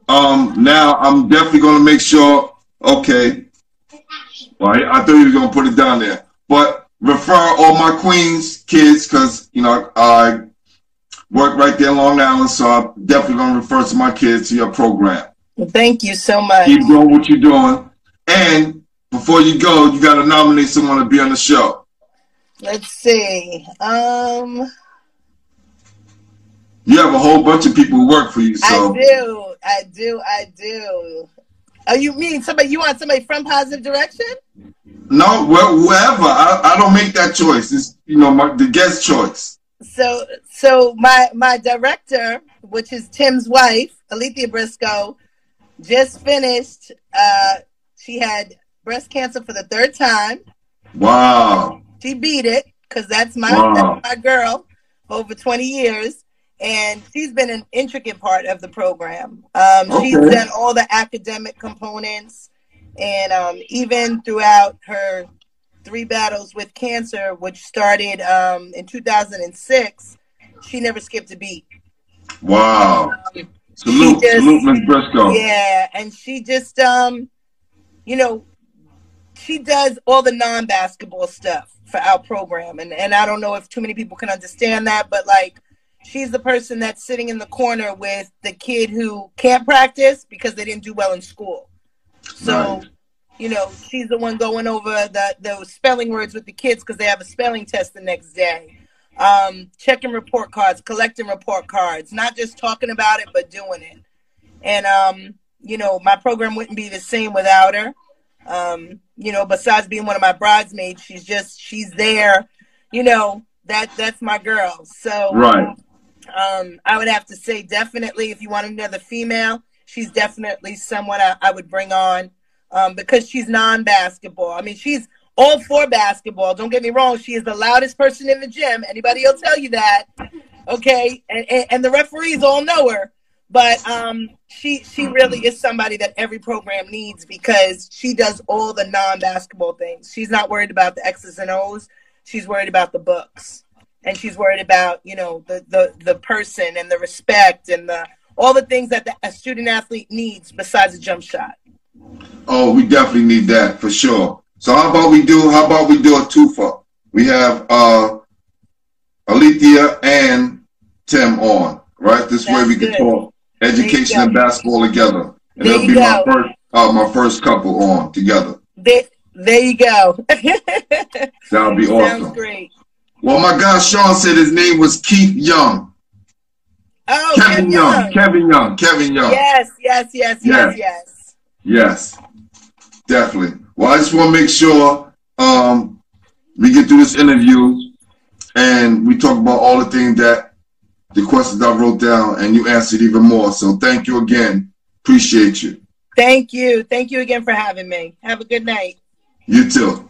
Um, now I'm definitely going to make sure. Okay. Well, I I thought you were going to put it down there, but refer all my queens kids because you know I work right there in Long Island, so I'm definitely going to refer to my kids to your program. Well, thank you so much. Keep doing what you're doing. And before you go, you got to nominate someone to be on the show. Let's see. Um, You have a whole bunch of people who work for you, so I do. I do. I do. Oh, you mean somebody? You want somebody from Positive Direction? No, well, whoever. I, I don't make that choice. It's you know my, the guest choice. So so my my director, which is Tim's wife, Alethea Briscoe, just finished. Uh, she had breast cancer for the third time. Wow. She beat it because that's my Wow. that's my girl over twenty years, and she's been an intricate part of the program. Um, She's done all the academic components, and um, even throughout her three battles with cancer, which started um, in 2006, she never skipped a beat. Wow. Um, Salute, just- salute, Miss Briscoe. Yeah, and she just um, you know, she does all the non-basketball stuff for our program, and and I don't know if too many people can understand that, but like. She's the person that's sitting in the corner with the kid who can't practice because they didn't do well in school. So, Right. You know, she's the one going over the the spelling words with the kids because they have a spelling test the next day. Um, checking report cards, collecting report cards, not just talking about it but doing it. And um, you know, my program wouldn't be the same without her. Um, you know, besides being one of my bridesmaids, she's just she's there. You know, that that's my girl. So Right. um, I would have to say definitely if you want another female, she's definitely someone I, I would bring on um, because she's non-basketball. I mean, she's all for basketball. Don't get me wrong; she is the loudest person in the gym. Anybody will tell you that. Okay, and, and, and the referees all know her. But um, she she really is somebody that every program needs because she does all the non-basketball things. She's not worried about the X's and O's. She's worried about the books and she's worried about you know the the the person and the respect and the all the things that the, a student athlete needs besides a jump shot. Oh, we definitely need that for sure. So how about we do? How about we do a twofer? We have uh, Alethea and Tim on, right? This way Sounds we can talk education and basketball together, and There that'll be my first, uh, my first couple on together. There, there you go. That'll be awesome. Sounds great. Well, my guy Sean said his name was Keith Young. Oh, Kevin Young. Young. Kevin Young. Kevin Young. Yes, yes, Yes. yes, yes. Yes, definitely. Well, I just want to make sure um, we get through this interview and we talk about all the things that the questions I wrote down and you answered even more. So thank you again. Appreciate you. Thank you. Thank you again for having me. Have a good night. You too.